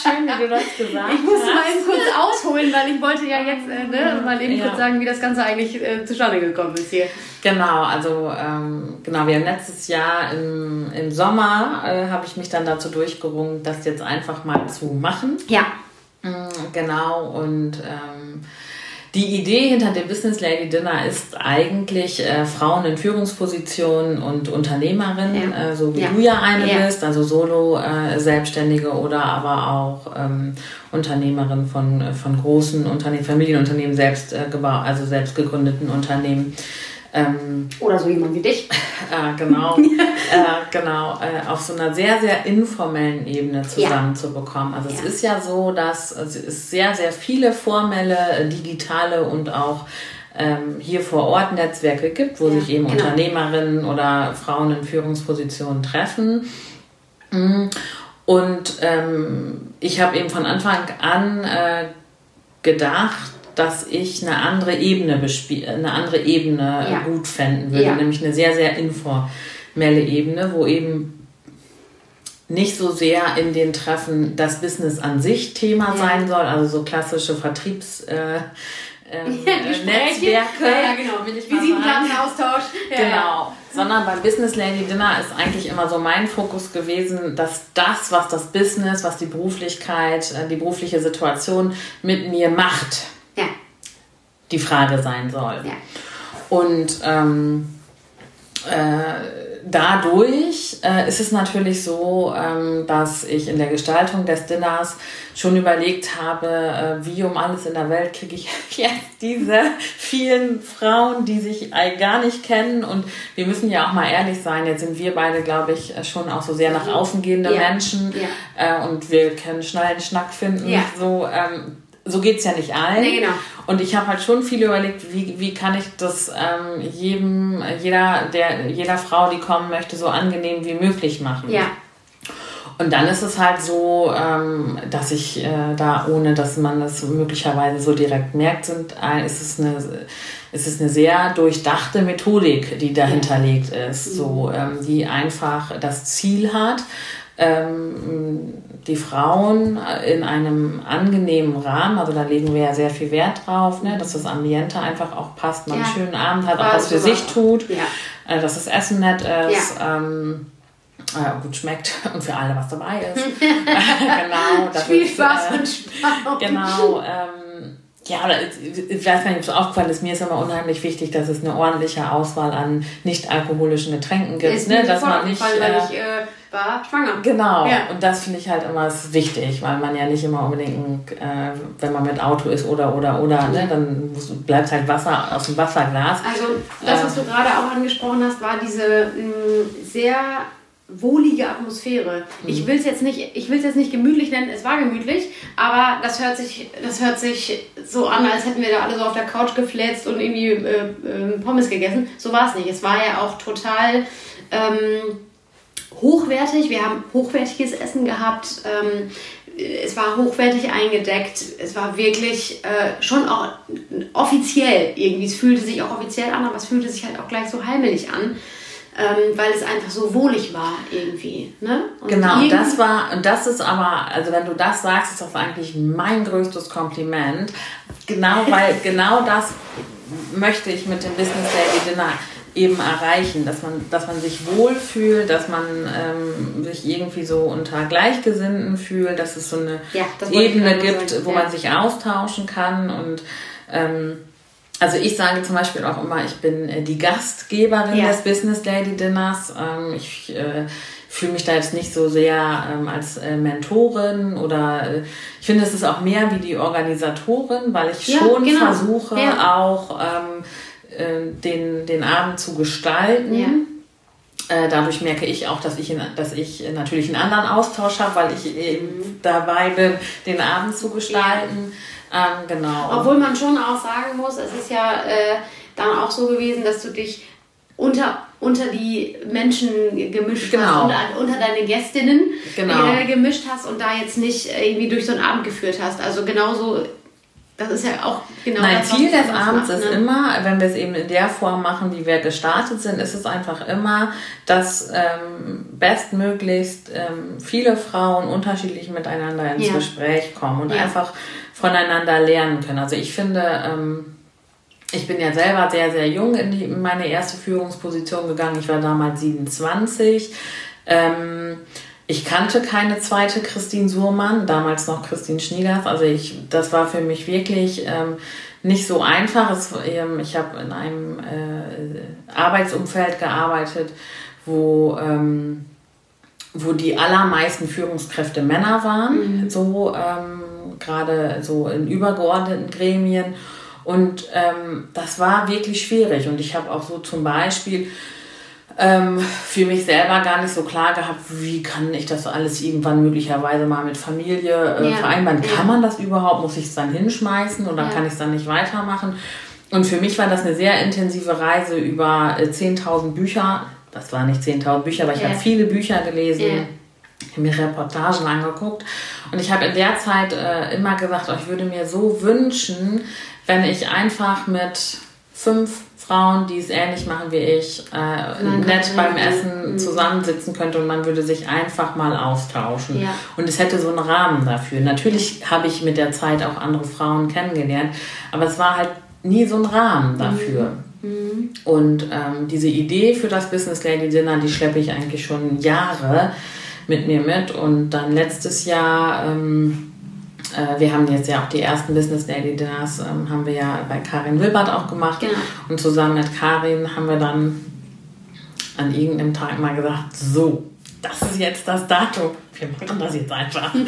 schön, wie du das gesagt hast. Ich musste mal eben kurz ausholen, weil ich wollte ja jetzt äh, ne, mal eben ja. kurz sagen, wie das Ganze eigentlich äh, zustande gekommen ist hier. Genau, also ähm, genau, wir haben letztes Jahr im, im Sommer äh, habe ich mich dann dazu durchgerungen, das jetzt einfach mal zu machen. Ja. Mhm, genau, und ähm, Die Idee hinter dem Business Lady Dinner ist eigentlich äh, Frauen in Führungspositionen und Unternehmerinnen, ja. äh, so wie ja. du ja eine ja. bist, also Solo-Selbstständige äh, oder aber auch ähm, Unternehmerin von, von großen Unternehmen, Familienunternehmen, selbst äh, also selbst gegründeten Unternehmen. Ähm, Oder so jemand wie dich. Äh, genau, äh, genau, äh, auf so einer sehr, sehr informellen Ebene zusammenzubekommen. Also ja. es ist ja so, dass es sehr, sehr viele formelle, äh, digitale und auch ähm, hier vor Ort Netzwerke gibt, wo ja, sich eben genau. Unternehmerinnen oder Frauen in Führungspositionen treffen. Mm. Und ähm, ich habe eben von Anfang an äh, gedacht, dass ich eine andere Ebene eine andere Ebene ja. gut fänden würde, ja. nämlich eine sehr, sehr informelle Ebene, wo eben nicht so sehr in den Treffen das Business an sich Thema ja. sein soll, also so klassische Vertriebs äh, ähm, ja, Netzwerke. Ja, genau. Visitenkartenaustausch. Ja, genau. Sondern beim Business Lady Dinner ist eigentlich immer so mein Fokus gewesen, dass das, was das Business, was die Beruflichkeit, äh, die berufliche Situation mit mir macht. Die Frage sein soll. Ja. Und ähm, äh, dadurch äh, ist es natürlich so, ähm, dass ich in der Gestaltung des Dinners schon überlegt habe, äh, wie um alles in der Welt kriege ich jetzt diese vielen Frauen, die sich gar nicht kennen. Und wir müssen ja auch mal ehrlich sein, jetzt sind wir beide, glaube ich, schon auch so sehr nach außen gehende ja. Menschen ja. Äh, und wir können schnell einen Schnack finden. Ja. So, ähm, so geht es ja nicht allen. Nee, genau. Und ich habe halt schon viel überlegt, wie, wie kann ich das ähm, jedem, jeder, der, jeder Frau, die kommen möchte, so angenehm wie möglich machen. Ja. Und dann ist es halt so, ähm, dass ich äh, da, ohne dass man das möglicherweise so direkt merkt, sind, äh, ist, es eine, ist es eine sehr durchdachte Methodik, die dahinterlegt ist, so, ähm, die einfach das Ziel hat, ähm, die Frauen in einem angenehmen Rahmen, also da legen wir ja sehr viel Wert drauf, ne, dass das Ambiente einfach auch passt, man ja. einen schönen Abend hat, auch was für sich tut, ja. äh, dass das Essen nett ist. Ja. Ähm, äh, gut schmeckt und für alle was dabei ist. genau. Das Viel Spaß äh, und Spannung. Genau. Ähm, ja, ich weiß nicht, ob es aufgefallen ist. Mir ist immer unheimlich wichtig, dass es eine ordentliche Auswahl an nicht alkoholischen Getränken gibt. Ist ne? Dass man nicht. Weil äh, ich, äh, war schwanger. Genau. Ja. Und das finde ich halt immer wichtig, weil man ja nicht immer unbedingt, äh, wenn man mit Auto ist oder oder oder, ne, dann bleibt halt Wasser aus dem Wasserglas. Also das, was du gerade auch angesprochen hast, war diese mh, sehr wohlige Atmosphäre. Mhm. Ich will es jetzt nicht, ich will es jetzt nicht gemütlich nennen. Es war gemütlich, aber das hört sich, das hört sich so an, als hätten wir da alle so auf der Couch gefläzt und irgendwie äh, äh, Pommes gegessen. So war es nicht. Es war ja auch total ähm, hochwertig. Wir haben hochwertiges Essen gehabt. Ähm, es war hochwertig eingedeckt. Es war wirklich äh, schon auch offiziell irgendwie. Es fühlte sich auch offiziell an, aber es fühlte sich halt auch gleich so heimelig an. Ähm, weil es einfach so wohlig war irgendwie. Ne? Und genau, das war, und das ist aber, also wenn du das sagst, ist das eigentlich mein größtes Kompliment. Genau, weil genau das möchte ich mit dem Business Lady Dinner eben erreichen, dass man, dass man sich wohlfühlt, dass man ähm, sich irgendwie so unter Gleichgesinnten fühlt, dass es so eine ja, Ebene gibt, sagen. wo ja. man sich austauschen kann und ähm, also ich sage zum Beispiel auch immer, ich bin äh, die Gastgeberin ja. des Business Lady Dinners. Ähm, ich äh, fühle mich da jetzt nicht so sehr ähm, als äh, Mentorin oder äh, ich finde, es ist auch mehr wie die Organisatorin, weil ich ja, schon genau. versuche ja. auch ähm, äh, den, den Abend zu gestalten. Ja. Äh, dadurch merke ich auch, dass ich, in, dass ich natürlich einen anderen Austausch habe, weil ich eben dabei bin, den Abend zu gestalten. Ja. Ähm, genau. Obwohl man schon auch sagen muss, es ist ja äh, dann auch so gewesen, dass du dich unter, unter die Menschen gemischt genau. hast, unter, unter deine Gästinnen genau. äh, gemischt hast und da jetzt nicht irgendwie durch so einen Abend geführt hast. Also genauso das ist ja auch genau Nein, das, Ziel des Abends macht, ist ne? immer, wenn wir es eben in der Form machen, wie wir gestartet sind, ist es einfach immer, dass ähm, bestmöglichst ähm, viele Frauen unterschiedlich miteinander ins ja. Gespräch kommen und ja. einfach voneinander lernen können. Also ich finde, ähm, ich bin ja selber sehr, sehr jung in, die, in meine erste Führungsposition gegangen. Ich war damals 27. Ähm, ich kannte keine zweite Christine Surmann, damals noch Christine Schnieders. Also ich, das war für mich wirklich ähm, nicht so einfach. Es, ähm, ich habe in einem äh, Arbeitsumfeld gearbeitet, wo, ähm, wo die allermeisten Führungskräfte Männer waren, mhm. so ähm, gerade so in übergeordneten Gremien. Und ähm, das war wirklich schwierig. Und ich habe auch so zum Beispiel ähm, für mich selber gar nicht so klar gehabt, wie kann ich das alles irgendwann möglicherweise mal mit Familie äh, ja. vereinbaren. Kann man das überhaupt? Muss ich es dann hinschmeißen oder ja. kann ich es dann nicht weitermachen? Und für mich war das eine sehr intensive Reise über äh, 10.000 Bücher. Das waren nicht 10.000 Bücher, aber ich ja. habe viele Bücher gelesen. Mir Reportagen angeguckt und ich habe in der Zeit äh, immer gesagt, oh, ich würde mir so wünschen, wenn ich einfach mit fünf Frauen, die es ähnlich machen wie ich, äh, nett beim Essen mhm. zusammensitzen könnte und man würde sich einfach mal austauschen. Ja. Und es hätte so einen Rahmen dafür. Natürlich habe ich mit der Zeit auch andere Frauen kennengelernt, aber es war halt nie so ein Rahmen dafür. Mhm. mhm. Und ähm, diese Idee für das Business Lady Dinner, die schleppe ich eigentlich schon Jahre mit mir mit. Und dann letztes Jahr ähm, äh, wir haben jetzt ja auch die ersten Business Daily Dinners, ähm, haben wir ja bei Karin Wilbert auch gemacht. Genau. Und zusammen mit Karin haben wir dann an irgendeinem Tag mal gesagt, so, das ist jetzt das Datum. Wir machen das jetzt einfach. so,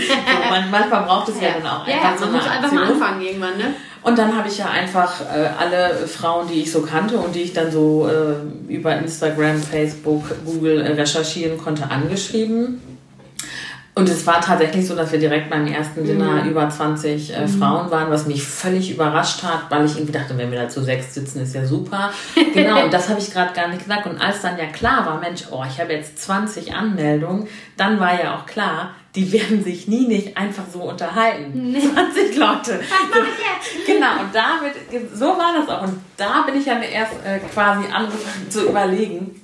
manchmal braucht es ja, ja dann auch ja, einfach ja, so eine muss einfach mal anfangen irgendwann, ne? Und dann habe ich ja einfach äh, alle Frauen, die ich so kannte und die ich dann so äh, über Instagram, Facebook, Google äh, recherchieren konnte, angeschrieben und es war tatsächlich so, dass wir direkt beim ersten Dinner mhm. über 20 äh, mhm. Frauen waren, was mich völlig überrascht hat, weil ich irgendwie dachte, wenn wir da zu sechs sitzen, ist ja super. genau, und das habe ich gerade gar nicht gesagt. Und als dann ja klar war, Mensch, oh, ich habe jetzt 20 Anmeldungen, dann war ja auch klar, die werden sich nie nicht einfach so unterhalten. Nee. 20 Leute. Was mache ich jetzt? Genau, und damit, so war das auch. Und da bin ich ja erst äh, quasi angefangen zu überlegen,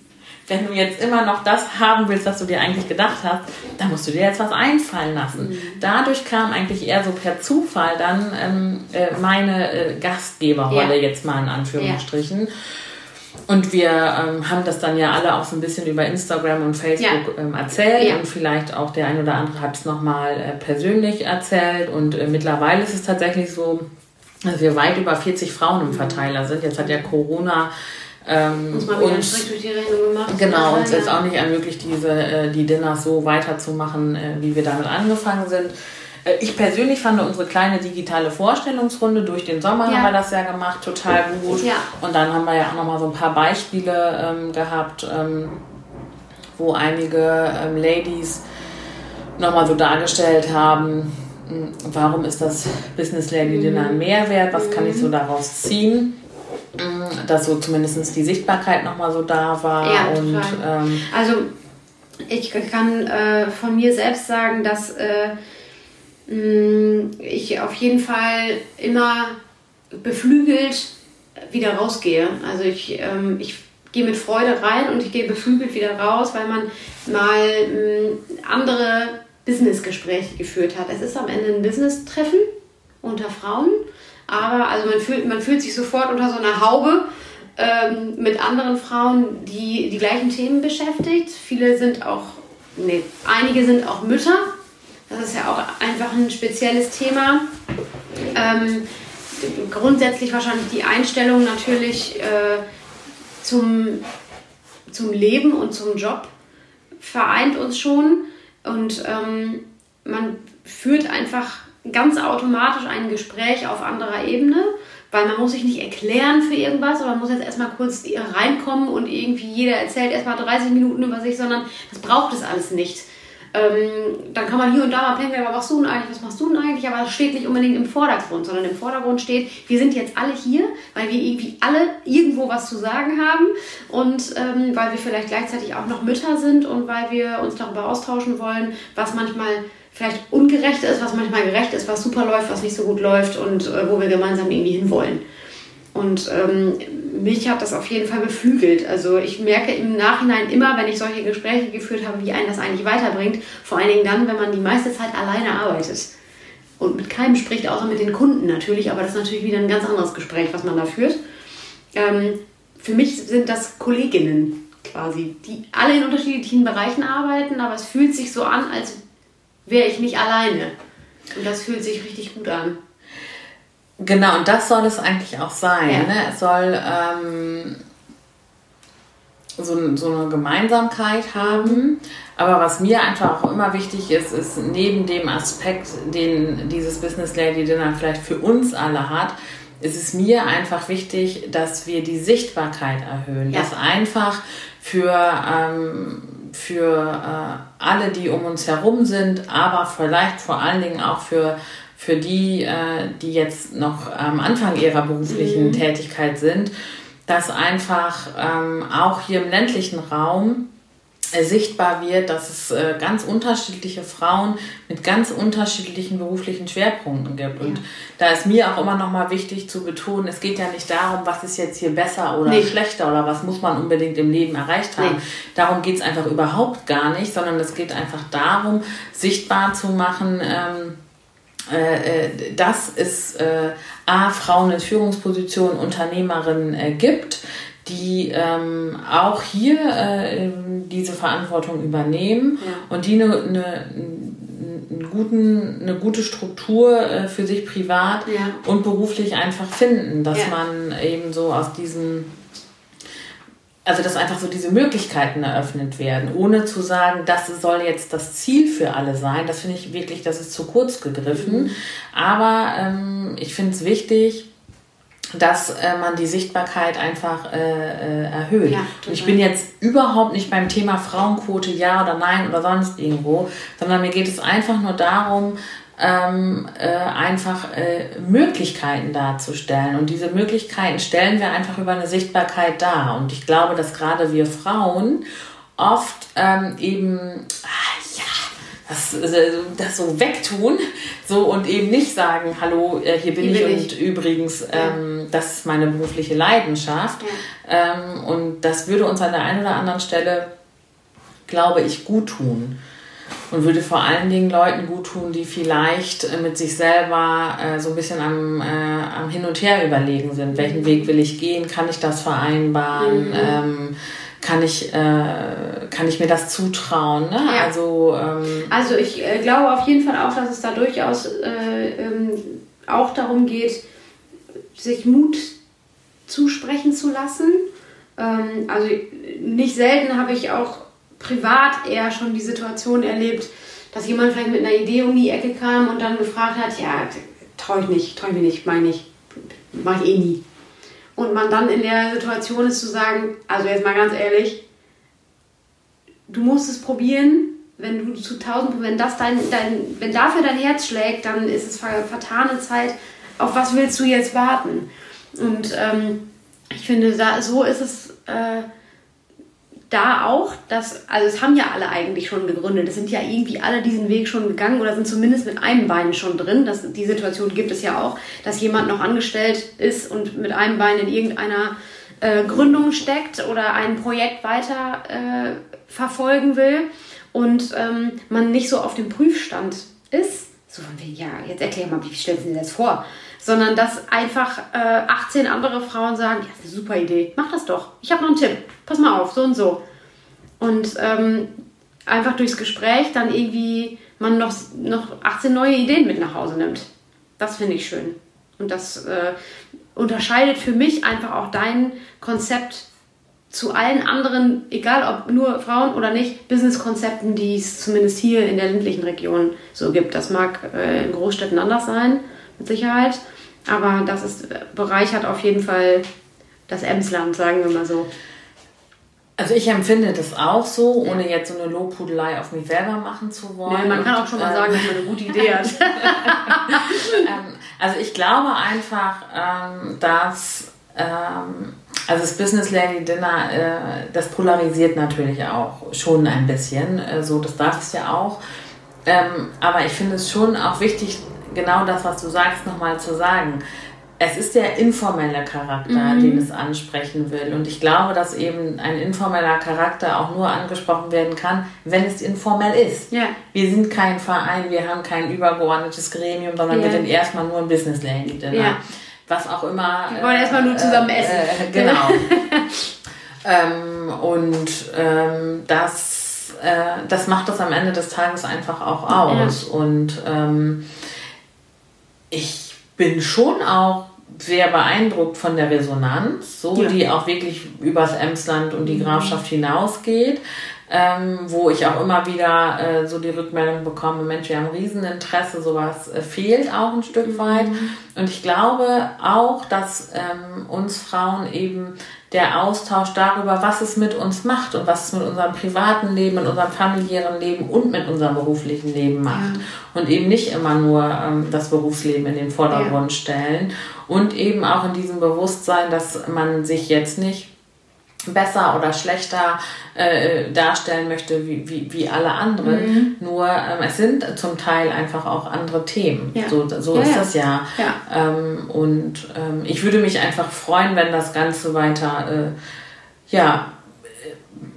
wenn du jetzt immer noch das haben willst, was du dir eigentlich gedacht hast, dann musst du dir jetzt was einfallen lassen. Mhm. Dadurch kam eigentlich eher so per Zufall dann ähm, äh, meine äh, Gastgeberrolle ja. jetzt mal in Anführungsstrichen. Ja. Und wir ähm, haben das dann ja alle auch so ein bisschen über Instagram und Facebook ja. ähm, erzählt und vielleicht auch der ein oder andere hat es nochmal äh, persönlich erzählt. Und äh, mittlerweile ist es tatsächlich so, dass wir weit über 40 Frauen im Verteiler sind. Jetzt hat ja Corona ähm, Muss man wieder und, durch die Rechnung gemacht. Genau, uns ist auch nicht ermöglicht, diese, äh, die Dinners so weiterzumachen, äh, wie wir damit angefangen sind. Äh, ich persönlich fand unsere kleine digitale Vorstellungsrunde durch den Sommer ja. haben wir das ja gemacht, total gut. Ja. Und dann haben wir ja auch nochmal so ein paar Beispiele ähm, gehabt, ähm, wo einige ähm, Ladies nochmal so dargestellt haben, hm, warum ist das Business Lady Dinner ein Mehrwert, was kann ich so daraus ziehen. Mm, dass so zumindest die Sichtbarkeit nochmal so da war. Ja, und, ähm, also ich kann äh, von mir selbst sagen, dass äh, mm, ich auf jeden Fall immer beflügelt wieder rausgehe. Also ich, ähm, ich gehe mit Freude rein und ich gehe beflügelt wieder raus, weil man mal mm, andere Businessgespräche geführt hat. Es ist am Ende ein Business-Treffen unter Frauen aber also man fühlt, man fühlt sich sofort unter so einer Haube ähm, mit anderen Frauen, die die gleichen Themen beschäftigt. Viele sind auch, nee, einige sind auch Mütter. Das ist ja auch einfach ein spezielles Thema. Ähm, grundsätzlich wahrscheinlich die Einstellung natürlich äh, zum, zum Leben und zum Job vereint uns schon. Und ähm, man führt einfach ganz automatisch ein Gespräch auf anderer Ebene, weil man muss sich nicht erklären für irgendwas, aber man muss jetzt erstmal kurz reinkommen und irgendwie jeder erzählt erstmal 30 Minuten über sich, sondern das braucht es alles nicht. Ähm, dann kann man hier und da mal pendeln, was machst du denn eigentlich, was machst du denn eigentlich, aber das steht nicht unbedingt im Vordergrund, sondern im Vordergrund steht, wir sind jetzt alle hier, weil wir irgendwie alle irgendwo was zu sagen haben und ähm, weil wir vielleicht gleichzeitig auch noch Mütter sind und weil wir uns darüber austauschen wollen, was manchmal vielleicht ungerecht ist, was manchmal gerecht ist, was super läuft, was nicht so gut läuft und äh, wo wir gemeinsam irgendwie hinwollen. Und ähm, mich hat das auf jeden Fall beflügelt. Also ich merke im Nachhinein immer, wenn ich solche Gespräche geführt habe, wie einen das eigentlich weiterbringt. Vor allen Dingen dann, wenn man die meiste Zeit alleine arbeitet. Und mit keinem spricht, außer mit den Kunden natürlich. Aber das ist natürlich wieder ein ganz anderes Gespräch, was man da führt. Ähm, für mich sind das Kolleginnen quasi, die alle in unterschiedlichen Bereichen arbeiten, aber es fühlt sich so an, als wäre ich nicht alleine. Und das fühlt sich richtig gut an. Genau, und das soll es eigentlich auch sein. Ja. Ne? Es soll ähm, so, so eine Gemeinsamkeit haben. Aber was mir einfach auch immer wichtig ist, ist neben dem Aspekt, den dieses Business Lady Dinner vielleicht für uns alle hat, ist es mir einfach wichtig, dass wir die Sichtbarkeit erhöhen. Ja. Dass einfach für, ähm, für äh, alle, die um uns herum sind, aber vielleicht vor allen Dingen auch für, für die, äh, die jetzt noch am Anfang ihrer beruflichen mhm. Tätigkeit sind, dass einfach ähm, auch hier im ländlichen Raum sichtbar wird, dass es äh, ganz unterschiedliche Frauen mit ganz unterschiedlichen beruflichen Schwerpunkten gibt. Und ja. da ist mir auch immer noch mal wichtig zu betonen, es geht ja nicht darum, was ist jetzt hier besser oder nee. schlechter oder was muss man unbedingt im Leben erreicht haben. Nee. Darum geht es einfach überhaupt gar nicht, sondern es geht einfach darum, sichtbar zu machen, ähm, äh, äh, dass es äh, A, Frauen in Führungspositionen, Unternehmerinnen äh, gibt, die ähm, auch hier äh, diese Verantwortung übernehmen ja. und die eine, eine, guten, eine gute Struktur äh, für sich privat ja. und beruflich einfach finden, dass ja. man eben so aus diesen also dass einfach so diese Möglichkeiten eröffnet werden, ohne zu sagen, das soll jetzt das Ziel für alle sein. Das finde ich wirklich, das ist zu kurz gegriffen. Mhm. Aber ähm, ich finde es wichtig, dass äh, man die Sichtbarkeit einfach äh, äh, erhöht. Ja, und ich bin jetzt überhaupt nicht beim Thema Frauenquote ja oder nein oder sonst irgendwo, sondern mir geht es einfach nur darum, ähm, äh, einfach äh, Möglichkeiten darzustellen. Und diese Möglichkeiten stellen wir einfach über eine Sichtbarkeit dar. Und ich glaube, dass gerade wir Frauen oft ähm, eben, das, äh, das so wegtun so und eben nicht sagen, hallo, äh, hier bin hier ich bin und ich. übrigens, ähm, das ist meine berufliche Leidenschaft. Ja. Ähm, und das würde uns an der einen oder anderen Stelle, glaube ich, gut tun und würde vor allen Dingen Leuten gut tun, die vielleicht äh, mit sich selber äh, so ein bisschen am, äh, am Hin und Her überlegen sind. Welchen Weg will ich gehen? Kann ich das vereinbaren? Mhm. Ähm, kann ich, äh, kann ich mir das zutrauen? Ne? Ja. Also, ähm, also ich äh, glaube auf jeden Fall auch, dass es da durchaus äh, ähm, auch darum geht, sich Mut zusprechen zu lassen. Ähm, also nicht selten habe ich auch privat eher schon die Situation erlebt, dass jemand vielleicht mit einer Idee um die Ecke kam und dann gefragt hat, ja, traue ich nicht, traue ich mir nicht, meine ich, mache ich eh nie. Und man dann in der Situation ist zu sagen, also jetzt mal ganz ehrlich, du musst es probieren, wenn du zu 1000, wenn das dein, dein, wenn dafür dein Herz schlägt, dann ist es vertane Zeit. Auf was willst du jetzt warten? Und ähm, ich finde, so ist es äh, da auch, dass, also es haben ja alle eigentlich schon gegründet, es sind ja irgendwie alle diesen Weg schon gegangen oder sind zumindest mit einem Bein schon drin. Das, die Situation gibt es ja auch, dass jemand noch angestellt ist und mit einem Bein in irgendeiner äh, Gründung steckt oder ein Projekt weiter äh, verfolgen will und ähm, man nicht so auf dem Prüfstand ist. So von wegen, ja, jetzt erklär mal, wie stellst du dir das vor? Sondern dass einfach äh, 18 andere Frauen sagen, ja, ist eine super Idee, mach das doch. Ich habe noch einen Tipp pass mal auf, so und so. Und ähm, einfach durchs Gespräch dann irgendwie man noch, noch 18 neue Ideen mit nach Hause nimmt. Das finde ich schön. Und das äh, unterscheidet für mich einfach auch dein Konzept zu allen anderen, egal ob nur Frauen oder nicht, Business-Konzepten, die es zumindest hier in der ländlichen Region so gibt. Das mag äh, in Großstädten anders sein, mit Sicherheit. Aber das ist bereichert auf jeden Fall das Emsland, sagen wir mal so. Also ich empfinde das auch so, ohne ja. jetzt so eine Lobhudelei auf mich selber machen zu wollen. Nee, man kann auch schon mal sagen, dass man eine gute Idee hat. ähm, also ich glaube einfach, ähm, dass ähm, also das Business Lady Dinner, äh, das polarisiert natürlich auch schon ein bisschen. Äh, so, das darf es ja auch. Aber ich finde es schon auch wichtig, genau das, was du sagst, nochmal zu sagen es ist der informelle Charakter, mhm. den es ansprechen will. Und ich glaube, dass eben ein informeller Charakter auch nur angesprochen werden kann, wenn es informell ist. Ja. Wir sind kein Verein, wir haben kein übergeordnetes Gremium, sondern ja. wir sind erstmal nur ein Business Lady Dinner. Ja. Was auch immer. Wir wollen äh, erstmal nur zusammen äh, essen. Äh, genau. ähm, und ähm, das, äh, das macht das am Ende des Tages einfach auch aus. Und ähm, ich bin schon auch sehr beeindruckt von der Resonanz, so ja. die auch wirklich übers Emsland und die mhm. Grafschaft hinausgeht. Ähm, wo ich auch immer wieder äh, so die Rückmeldung bekomme, Mensch, wir haben Rieseninteresse, sowas äh, fehlt auch ein Stück weit. Mhm. Und ich glaube auch, dass ähm, uns Frauen eben der Austausch darüber, was es mit uns macht und was es mit unserem privaten Leben, mit unserem familiären Leben und mit unserem beruflichen Leben macht. Ja. Und eben nicht immer nur ähm, das Berufsleben in den Vordergrund ja. stellen. Und eben auch in diesem Bewusstsein, dass man sich jetzt nicht besser oder schlechter äh, darstellen möchte wie, wie, wie alle anderen. Mhm. Nur ähm, es sind zum Teil einfach auch andere Themen. Ja. So, so ja, ist ja. das ja. Ähm, und ähm, ich würde mich einfach freuen, wenn das Ganze weiter äh, ja,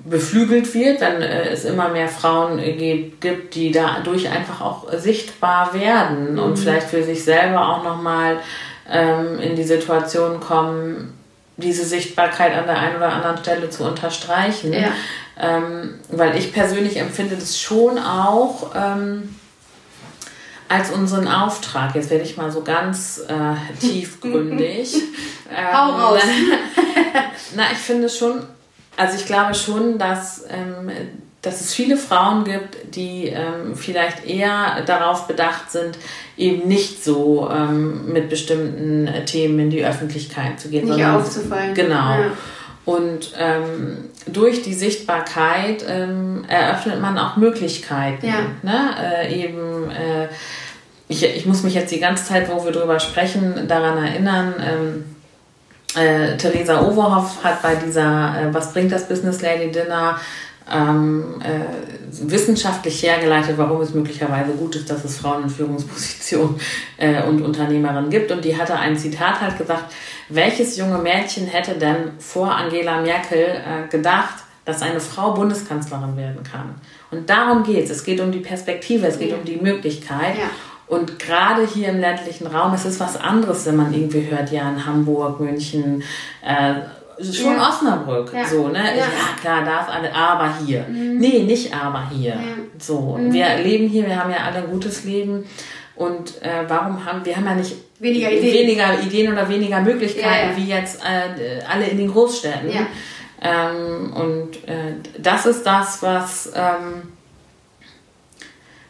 beflügelt wird, wenn äh, es immer mehr Frauen gibt, die dadurch einfach auch sichtbar werden mhm. und vielleicht für sich selber auch nochmal ähm, in die Situation kommen, diese Sichtbarkeit an der einen oder anderen Stelle zu unterstreichen. Ja. Ähm, weil ich persönlich empfinde das schon auch ähm, als unseren Auftrag. Jetzt werde ich mal so ganz äh, tiefgründig. ähm, Hau raus. na, ich finde schon, also ich glaube schon, dass ähm, dass es viele Frauen gibt, die ähm, vielleicht eher darauf bedacht sind, eben nicht so ähm, mit bestimmten äh, Themen in die Öffentlichkeit zu gehen. Nicht aufzufallen. Genau. Ja. Und ähm, durch die Sichtbarkeit ähm, eröffnet man auch Möglichkeiten. Ja. Ne? Äh, eben, äh, ich, ich muss mich jetzt die ganze Zeit, wo wir drüber sprechen, daran erinnern, ähm, äh, Theresa Overhoff hat bei dieser äh, Was bringt das Business Lady Dinner ähm, äh, wissenschaftlich hergeleitet, warum es möglicherweise gut ist, dass es Frauen in Führungspositionen äh, und Unternehmerinnen gibt. Und die hatte ein Zitat halt gesagt, welches junge Mädchen hätte denn vor Angela Merkel äh, gedacht, dass eine Frau Bundeskanzlerin werden kann? Und darum geht es. Es geht um die Perspektive, es geht ja. um die Möglichkeit. Ja. Und gerade hier im ländlichen Raum, es ist was anderes, wenn man irgendwie hört, ja, in Hamburg, München, äh, schon ja. Osnabrück. Ja. So, ne? Ja. ja. klar, darf alle, aber hier. Mhm. Nee, nicht aber hier. So, mhm. wir leben hier, wir haben ja alle ein gutes Leben. Und äh, warum haben wir haben ja nicht weniger Ideen, weniger Ideen oder weniger Möglichkeiten wie jetzt äh, alle in den Großstädten. Ähm, und äh, das ist das, was, ähm,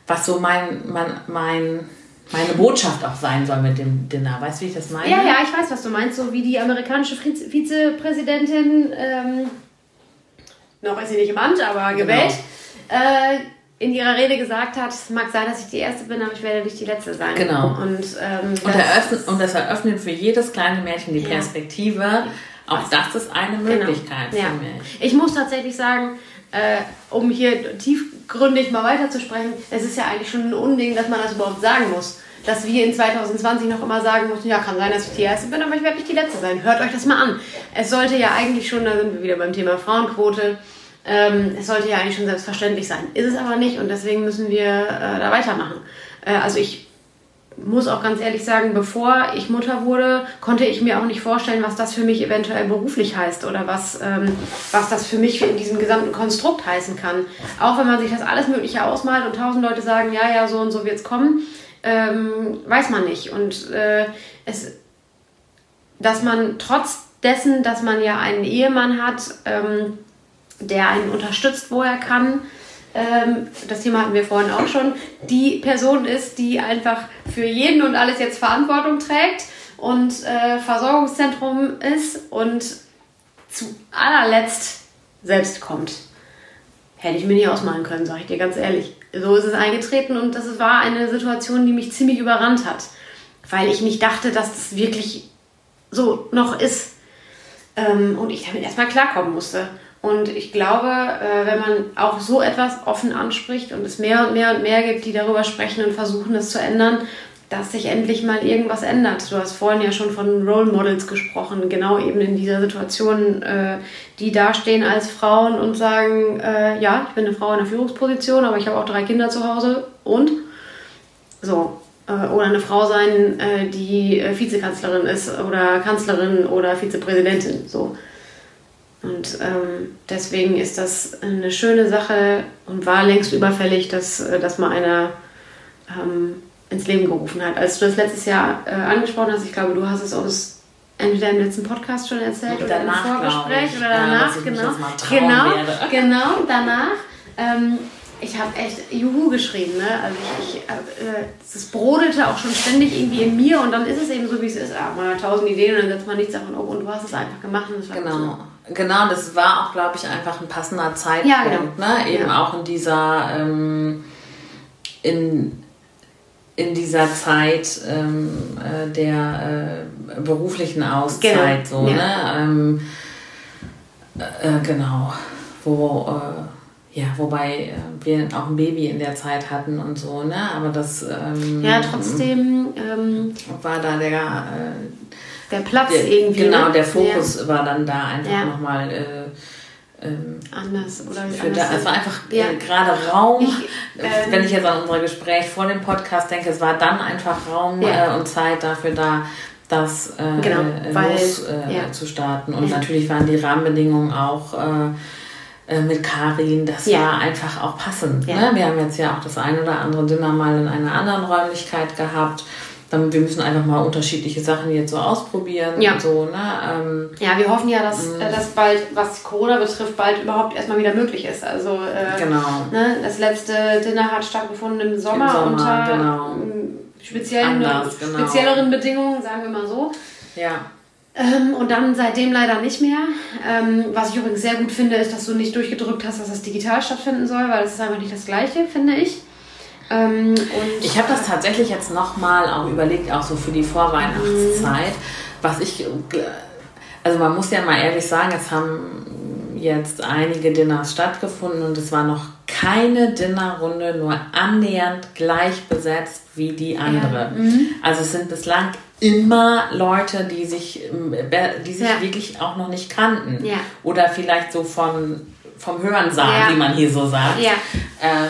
was so mein, mein, mein meine Botschaft auch sein soll mit dem Dinner. Weißt du, wie ich das meine? Ja, ja, ich weiß, was du meinst. So wie die amerikanische Vizepräsidentin, ähm, noch ist sie nicht im Amt, aber genau. gewählt, genau. äh, in ihrer Rede gesagt hat, es mag sein, dass ich die Erste bin, aber ich werde nicht die Letzte sein. Genau. Und, ähm, und, eröffnet, und das eröffnet für jedes kleine Mädchen die ja. Perspektive. Auch das ist eine genau. Möglichkeit genau. für ja. mich. Ich muss tatsächlich sagen, äh, um hier tiefgründig mal weiterzusprechen, es ist ja eigentlich schon ein Unding, dass man das überhaupt sagen muss dass wir in 2020 noch immer sagen mussten, ja, kann sein, dass ich die Erste bin, aber ich werde nicht die Letzte sein. Hört euch das mal an. Es sollte ja eigentlich schon, da sind wir wieder beim Thema Frauenquote, ähm, es sollte ja eigentlich schon selbstverständlich sein. Ist es aber nicht und deswegen müssen wir äh, da weitermachen. Äh, also ich muss auch ganz ehrlich sagen, bevor ich Mutter wurde, konnte ich mir auch nicht vorstellen, was das für mich eventuell beruflich heißt oder was, ähm, was das für mich in diesem gesamten Konstrukt heißen kann. Auch wenn man sich das alles Mögliche ausmalt und tausend Leute sagen, ja, ja, so und so wird es kommen ähm, weiß man nicht. Und äh, es, dass man trotz dessen, dass man ja einen Ehemann hat, ähm, der einen unterstützt, wo er kann, ähm, das Thema hatten wir vorhin auch schon, die Person ist, die einfach für jeden und alles jetzt Verantwortung trägt und äh, Versorgungszentrum ist und zu allerletzt selbst kommt. Hätte ich mir nie ausmalen können, sage ich dir ganz ehrlich so ist es eingetreten und das war eine Situation, die mich ziemlich überrannt hat, weil ich nicht dachte, dass das wirklich so noch ist ähm, und ich damit erstmal klarkommen musste. Und ich glaube, äh, wenn man auch so etwas offen anspricht und es mehr und mehr und mehr gibt, die darüber sprechen und versuchen, es zu ändern, dass sich endlich mal irgendwas ändert. Du hast vorhin ja schon von Role Models gesprochen, genau eben in dieser Situation, äh, die dastehen als Frauen und sagen, äh, ja, ich bin eine Frau in der Führungsposition, aber ich habe auch drei Kinder zu Hause und so. Oder eine Frau sein, die Vizekanzlerin ist oder Kanzlerin oder Vizepräsidentin. So. Und ähm, deswegen ist das eine schöne Sache und war längst überfällig, dass, äh, dass mal einer ähm, ins Leben gerufen hat. Als du das letztes Jahr äh, angesprochen hast, ich glaube, du hast es uns entweder im letzten Podcast schon erzählt oder danach, im Vorgespräch oder danach, ja, genau. Genau, werde. genau, danach. Ähm, ich habe echt Juhu geschrieben, ne? Also ich, ich äh, das brodelte auch schon ständig irgendwie in mir und dann ist es eben so, wie es ist. Ah, man hat tausend Ideen und dann setzt man nichts davon um und du hast es einfach gemacht und es war Genau. Genau, das war auch, glaube ich, einfach ein passender Zeitpunkt, ja, genau. ne? Eben ja. auch in dieser ähm, in in dieser Zeit ähm, äh, der äh, beruflichen Auszeit, genau. so, ja. ne? Ähm, äh, genau, wo, äh, ja, wobei äh, wir auch ein Baby in der Zeit hatten und so, ne? Aber das. Ähm, ja, trotzdem. Ähm, war da der. Äh, der Platz der, irgendwie. Genau, ne? der Fokus ja. war dann da einfach ja. nochmal ähm, anders oder für anders da, es war einfach ja. äh, gerade Raum. Ich, ähm, wenn ich jetzt an unser Gespräch vor dem Podcast denke, es war dann einfach Raum ja. äh, und Zeit dafür da, das äh, genau, äh, weil, los äh, ja. zu starten. Und natürlich waren die Rahmenbedingungen auch äh, mit Karin, das war einfach auch passend. Ne? Wir haben jetzt ja auch das ein oder andere Dinner mal in einer anderen Räumlichkeit gehabt dann, wir müssen einfach mal unterschiedliche Sachen jetzt so ausprobieren ja. und so. Ne? Ähm, ja, wir hoffen ja, dass, äh, dass bald, was Corona betrifft, bald überhaupt erstmal wieder möglich ist. Also äh, genau. Ne, das letzte Dinner hat stattgefunden im Sommer, Im Sommer unter genau. speziellen, Anders, genau. spezielleren Bedingungen, sagen wir mal so. Ja. Ähm, und dann seitdem leider nicht mehr. Ähm, was ich übrigens sehr gut finde, ist, dass du nicht durchgedrückt hast, dass das digital stattfinden soll, weil das ist einfach nicht das Gleiche, finde ich. Ähm, ich habe das tatsächlich jetzt nochmal auch überlegt, auch so für die Vorweihnachtszeit, was ich, also man muss ja mal ehrlich sagen, es haben jetzt einige Dinners stattgefunden und es war noch keine Dinnerrunde nur annähernd gleich besetzt wie die andere. Ja. Mhm. Also es sind bislang immer Leute, die sich, die sich ja. wirklich auch noch nicht kannten. Ja. Oder vielleicht so von, vom Hörensagen, wie man hier so sagt. Ähm,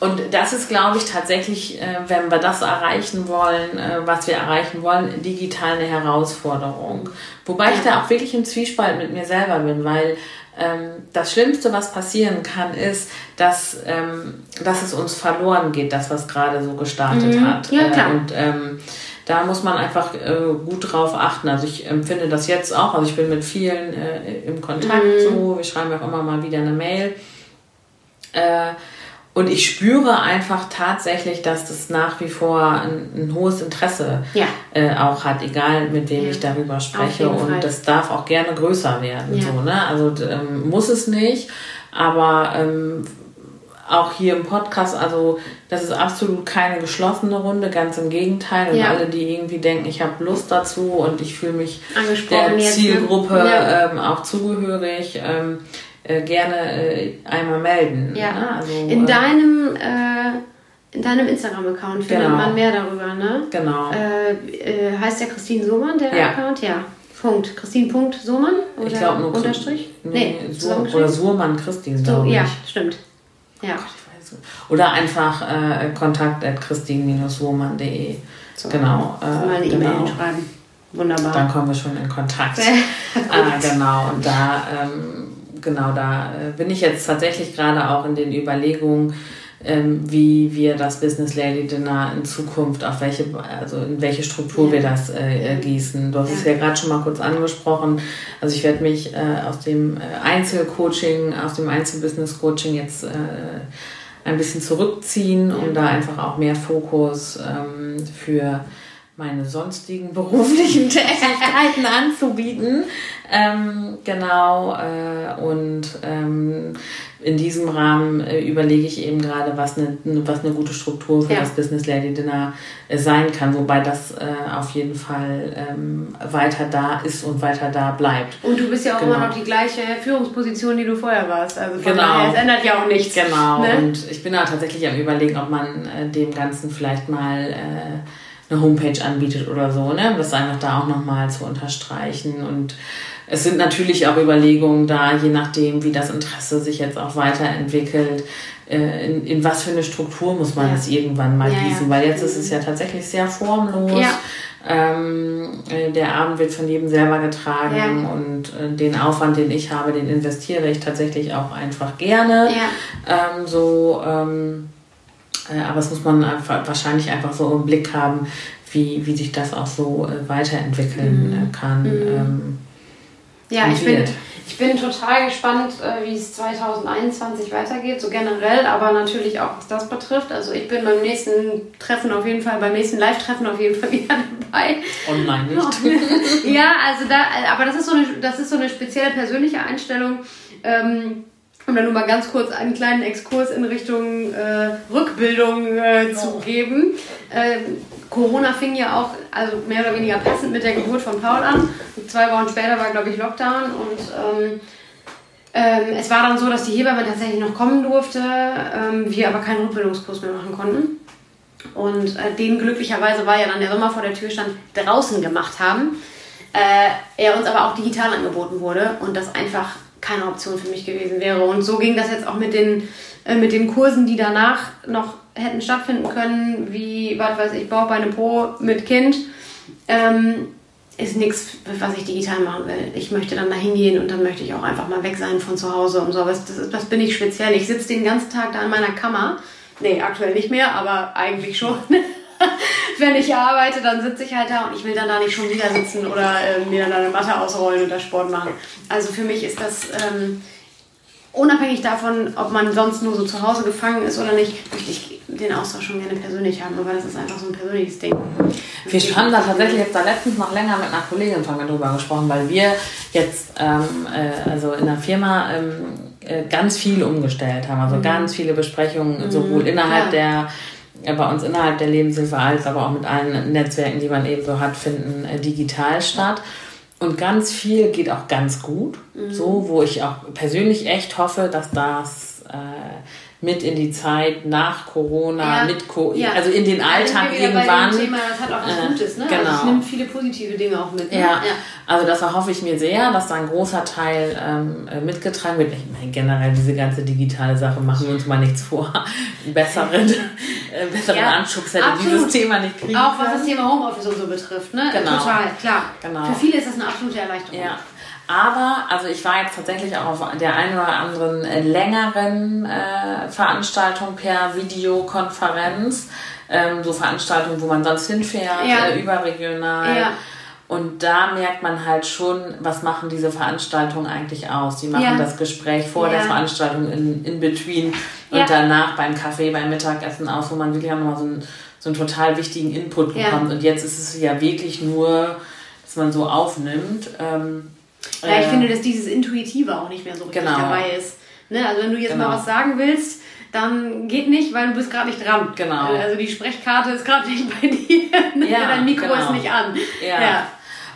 und das ist, glaube ich, tatsächlich, äh, wenn wir das erreichen wollen, äh, was wir erreichen wollen, digital eine Herausforderung. Wobei ja. ich da auch wirklich im Zwiespalt mit mir selber bin, weil ähm, das Schlimmste, was passieren kann, ist, dass, ähm, dass es uns verloren geht, das, was gerade so gestartet mhm. hat. Ja, klar. Äh, und ähm, da muss man einfach äh, gut drauf achten. Also ich empfinde das jetzt auch. Also ich bin mit vielen äh, im Kontakt mhm. so. Wir schreiben auch immer mal wieder eine Mail. Äh, und ich spüre einfach tatsächlich, dass das nach wie vor ein, ein hohes Interesse ja. äh, auch hat, egal mit wem ja. ich darüber spreche. Und das darf auch gerne größer werden. Ja. So, ne? Also ähm, muss es nicht, aber ähm, auch hier im Podcast, also das ist absolut keine geschlossene Runde, ganz im Gegenteil. Und alle, die irgendwie denken, ich habe Lust dazu und ich fühle mich der ne? Zielgruppe ähm, auch zugehörig. Ähm, äh, gerne äh, einmal melden. Ja. Ne? Also, in äh, deinem äh, in deinem Instagram-Account findet genau. man mehr darüber, ne? Genau. Äh, heißt der Christine Sohmann, der ja. Account? Ja. Punkt. Christine Punkt Sohmann? Oder ich glaube nur Unterstrich? Nee, nee oder Sohmann Christine, glaube ich. Ja, stimmt. Ja. Oder einfach äh, kontakt at christine-sohmann.de. So. Genau. Äh, mal eine genau. E-Mail schreiben. Wunderbar. Dann kommen wir schon in Kontakt. ah, genau. Und da ähm, genau, da äh, bin ich jetzt tatsächlich gerade auch in den Überlegungen, ähm, wie wir das Business Lady Dinner in Zukunft, auf welche, also in welche Struktur ja. wir das äh, äh, gießen. Du hast ja. es ja gerade schon mal kurz angesprochen. Also ich werde mich äh, aus dem äh, Einzelcoaching, aus dem Einzelbusiness Coaching jetzt äh, ein bisschen zurückziehen, um da einfach auch mehr Fokus ähm, für meine sonstigen beruflichen Tätigkeiten anzubieten. Ähm, genau, äh, und ähm, in diesem Rahmen äh, überlege ich eben gerade, was eine, was eine gute Struktur für ja. das Business Lady Dinner äh, sein kann, wobei das äh, auf jeden Fall ähm, weiter da ist und weiter da bleibt. Und du bist ja auch genau. immer noch die gleiche Führungsposition, die du vorher warst. Also von genau. daher, es ändert ja auch nichts. Genau, ne? und ich bin da tatsächlich am überlegen, ob man äh, dem Ganzen vielleicht mal äh, eine Homepage anbietet oder so, ne? um das einfach da auch nochmal zu unterstreichen. Und es sind natürlich auch Überlegungen da, je nachdem, wie das Interesse sich jetzt auch weiterentwickelt, äh, in, in was für eine Struktur muss man ja. es irgendwann mal ja, gießen, weil jetzt ist es ja tatsächlich sehr formlos. Ja. Ähm, äh, der Abend wird von jedem selber getragen ja. und äh, den Aufwand, den ich habe, den investiere ich tatsächlich auch einfach gerne. Ja. Ähm, so ähm, Äh, aber es muss man einfach, wahrscheinlich einfach so im Blick haben, wie, wie sich das auch so äh, weiterentwickeln mhm. kann. Mhm. Ja, ich bin, ich bin total gespannt, äh, wie es 2021 weitergeht, so generell, aber natürlich auch, was das betrifft. Also ich bin beim nächsten Treffen auf jeden Fall, beim nächsten Live-Treffen auf jeden Fall wieder dabei. Online nicht. ja, also da, aber das ist so eine, das ist so eine spezielle persönliche Einstellung. Ähm, um dann nur mal ganz kurz einen kleinen Exkurs in Richtung äh, Rückbildung äh, zu oh. geben. Ähm, Corona fing ja auch also mehr oder weniger passend mit der Geburt von Paul an. Und zwei Wochen später war, glaube ich, Lockdown und ähm, ähm, es war dann so, dass die Hebamme tatsächlich noch kommen durfte, ähm, wir aber keinen Rückbildungskurs mehr machen konnten. Und äh, den glücklicherweise, weil ja dann der Sommer vor der Tür stand, draußen gemacht haben. Äh, er uns aber auch digital angeboten wurde und das einfach keine Option für mich gewesen wäre. Und so ging das jetzt auch mit den, äh, mit den Kursen, die danach noch hätten stattfinden können, wie, was weiß ich, Bauch, Beine, Po mit Kind. Ähm, ist nichts, was ich digital machen will. Ich möchte dann da hingehen und dann möchte ich auch einfach mal weg sein von zu Hause und sowas. Das, das bin ich speziell. Ich sitze den ganzen Tag da in meiner Kammer. Nee, aktuell nicht mehr, aber eigentlich schon. Wenn ich arbeite, dann sitze ich halt da und ich will dann da nicht schon wieder sitzen oder äh, mir dann eine Matte ausrollen oder Sport machen. Also für mich ist das ähm, unabhängig davon, ob man sonst nur so zu Hause gefangen ist oder nicht, möchte ich den Austausch schon gerne persönlich haben, aber das ist einfach so ein persönliches Ding. Wir haben da tatsächlich jetzt da letztens noch länger mit einer Kollegin von mir drüber gesprochen, weil wir jetzt ähm, äh, also in der Firma ähm, äh, ganz viel umgestellt haben, also mhm. ganz viele Besprechungen, mhm. sowohl innerhalb ja. der bei uns innerhalb der Lebenshilfe als aber auch mit allen Netzwerken, die man eben so hat, finden äh, digital statt. Und ganz viel geht auch ganz gut. Mhm. So, wo ich auch persönlich echt hoffe, dass das äh, mit in die Zeit nach Corona, ja. mit Co ja. also in den Alltag ja, irgendwann. Thema, das hat auch was äh, Gutes, ne? Genau. Also ich nehme viele positive Dinge auch mit. Ne? Ja. also das erhoffe ich mir sehr, dass da ein großer Teil ähm, äh, mitgetragen wird. Ich meine, generell diese ganze digitale Sache machen wir uns mal nichts vor. besseren, äh, besseren Anschubs hätte dieses Thema nicht kriegen Auch was das Thema Homeoffice und so betrifft, ne? Genau. Total, klar. Genau. Für viele ist das eine absolute Erleichterung. Ja. Aber, also ich war jetzt tatsächlich auch auf der einen oder anderen äh, längeren äh, Veranstaltung per Videokonferenz. Ähm, so Veranstaltungen, wo man sonst hinfährt, ja. äh, überregional. Ja. Und da merkt man halt schon, was machen diese Veranstaltungen eigentlich aus. Die machen ja. das Gespräch vor der Veranstaltung in, in between und danach beim Kaffee, beim Mittagessen aus, wo man wirklich auch nochmal so einen, so einen total wichtigen Input bekommt. Und jetzt ist es ja wirklich nur, dass man so aufnimmt. Ähm, ja, ich äh, finde, dass dieses Intuitive auch nicht mehr so richtig genau. dabei ist. Ne? Also wenn du jetzt genau. mal was sagen willst, dann geht nicht, weil du bist gerade nicht dran. Genau. Also die Sprechkarte ist gerade nicht bei dir. Ne? Ja, Dein Mikro genau. ist nicht an. Ja. ja.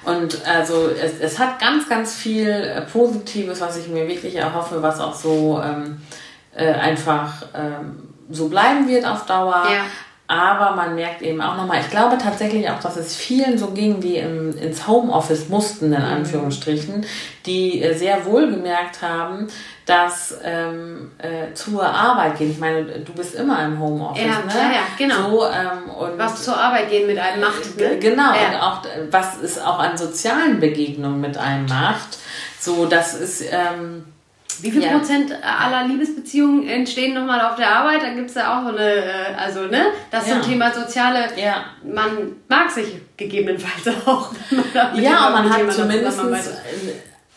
Und also es, es hat ganz, ganz viel äh, Positives, was ich mir wirklich erhoffe, was auch so ähm, äh, einfach ähm, so bleiben wird auf Dauer. Ja. Aber man merkt eben auch nochmal, ich glaube tatsächlich auch, dass es vielen so ging, die im, ins Homeoffice mussten, in mhm. Anführungsstrichen, die äh, sehr wohl gemerkt haben, dass ähm, äh, zur Arbeit gehen, ich meine, du bist immer im Homeoffice, ja, ne? Ja, ja, genau. So, ähm, und was zur Arbeit gehen mit einem macht. Ne? Genau, ja. und auch was es auch an sozialen Begegnungen mit einem macht. So, das ist... Ähm, wie viel ja. Prozent aller Liebesbeziehungen entstehen nochmal auf der Arbeit? Da gibt es ja auch so eine, äh, also ne, das ja. zum Thema soziale, ja. man mag sich gegebenenfalls auch. Ja, man hat zumindest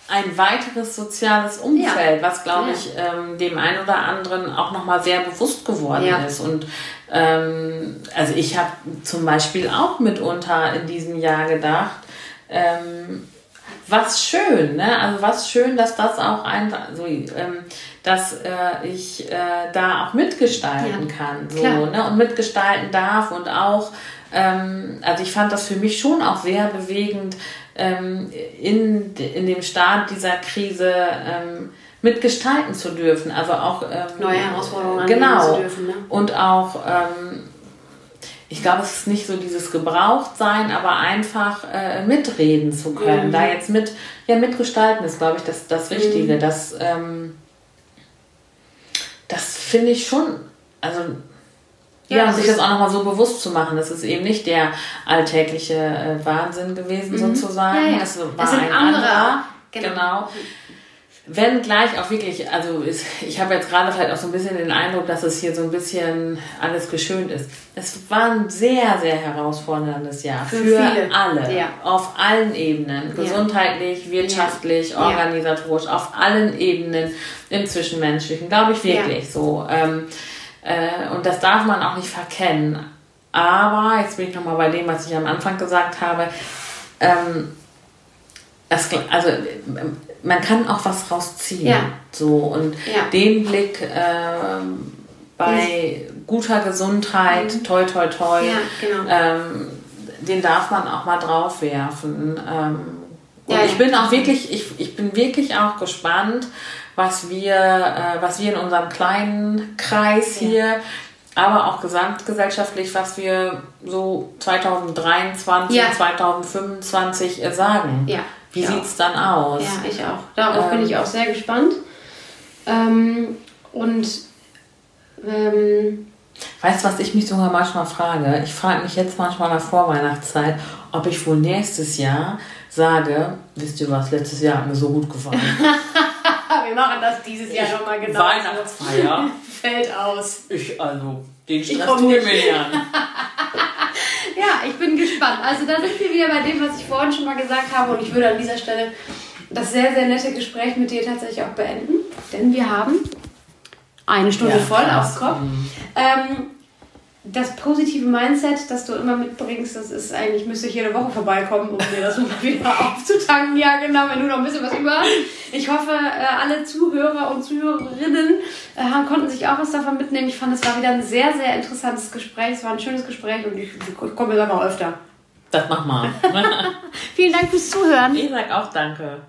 ein weiteres soziales Umfeld, was glaube ich ähm, dem einen oder anderen auch nochmal sehr bewusst geworden ist. Und ähm, also ich habe zum Beispiel auch mitunter in diesem Jahr gedacht, ähm, was schön, ne? Also was schön, dass das auch einfach so, ähm, dass äh, ich äh, da auch mitgestalten ja, kann, so, ne? Und mitgestalten darf und auch, ähm, also ich fand das für mich schon auch sehr bewegend, ähm, in, in dem Start dieser Krise ähm, mitgestalten zu dürfen, also auch ähm, neue Herausforderungen genau, zu dürfen, ne? und auch ähm, ich glaube, es ist nicht so dieses Gebrauchtsein, aber einfach äh, mitreden zu können. Mhm. Da jetzt mit, ja, mitgestalten ist, glaube ich, das, das Wichtige. Mhm. Das, ähm, das finde ich schon, also ja, ja sich das auch nochmal so bewusst zu machen. Das ist eben nicht der alltägliche äh, Wahnsinn gewesen, mhm. sozusagen. Ja, ja. Das war das sind ein andere. anderer. Genau. genau. Wenn gleich auch wirklich, also ist, ich habe jetzt gerade vielleicht auch so ein bisschen den Eindruck, dass es hier so ein bisschen alles geschönt ist. Es war ein sehr, sehr herausforderndes Jahr für, für alle, ja. auf allen Ebenen, gesundheitlich, wirtschaftlich, ja. organisatorisch, auf allen Ebenen im Zwischenmenschlichen, glaube ich wirklich ja. so. Ähm, äh, und das darf man auch nicht verkennen. Aber, jetzt bin ich nochmal bei dem, was ich am Anfang gesagt habe, ähm, das, also man kann auch was rausziehen. Ja. So und ja. den Blick äh, bei guter Gesundheit, mhm. toi toi toi, ja, genau. ähm, den darf man auch mal drauf werfen. Ähm, und ich bin auch wirklich, ich, ich bin wirklich auch gespannt, was wir, äh, was wir in unserem kleinen Kreis hier aber auch gesamtgesellschaftlich, was wir so 2023, ja. 2025 sagen. Ja. Wie ja. sieht es dann aus? Ja, ich auch. Darauf ähm, bin ich ähm. auch sehr gespannt. Ähm, und ähm, weißt du, was ich mich sogar manchmal frage? Ich frage mich jetzt manchmal nach Vorweihnachtszeit, ob ich wohl nächstes Jahr sage, wisst ihr was, letztes Jahr hat mir so gut gefallen. Wir machen das dieses Jahr nochmal genau. Weihnachtsfeier. Fällt aus. Ich, also, den Stress tue mir nicht an. ja, ich bin gespannt. Also da sind wir wieder bei dem, was ich vorhin schon mal gesagt habe. Und ich würde an dieser Stelle das sehr, sehr nette Gespräch mit dir tatsächlich auch beenden. Denn wir haben eine Stunde ja, voll aufs Kopf. Mhm. Ähm, das positive Mindset, das du immer mitbringst, das ist eigentlich, müsste ich jede Woche vorbeikommen, um dir das mal wieder aufzutanken. Ja, genau, wenn du noch ein bisschen was über hast. Ich hoffe, äh, alle Zuhörer und Zuhörerinnen äh, konnten sich auch was davon mitnehmen. Ich fand, es war wieder ein sehr, sehr interessantes Gespräch. Es war ein schönes Gespräch und ich, ich komme dann noch öfter. Das mach mal. Vielen Dank fürs Zuhören. Ich sag auch danke.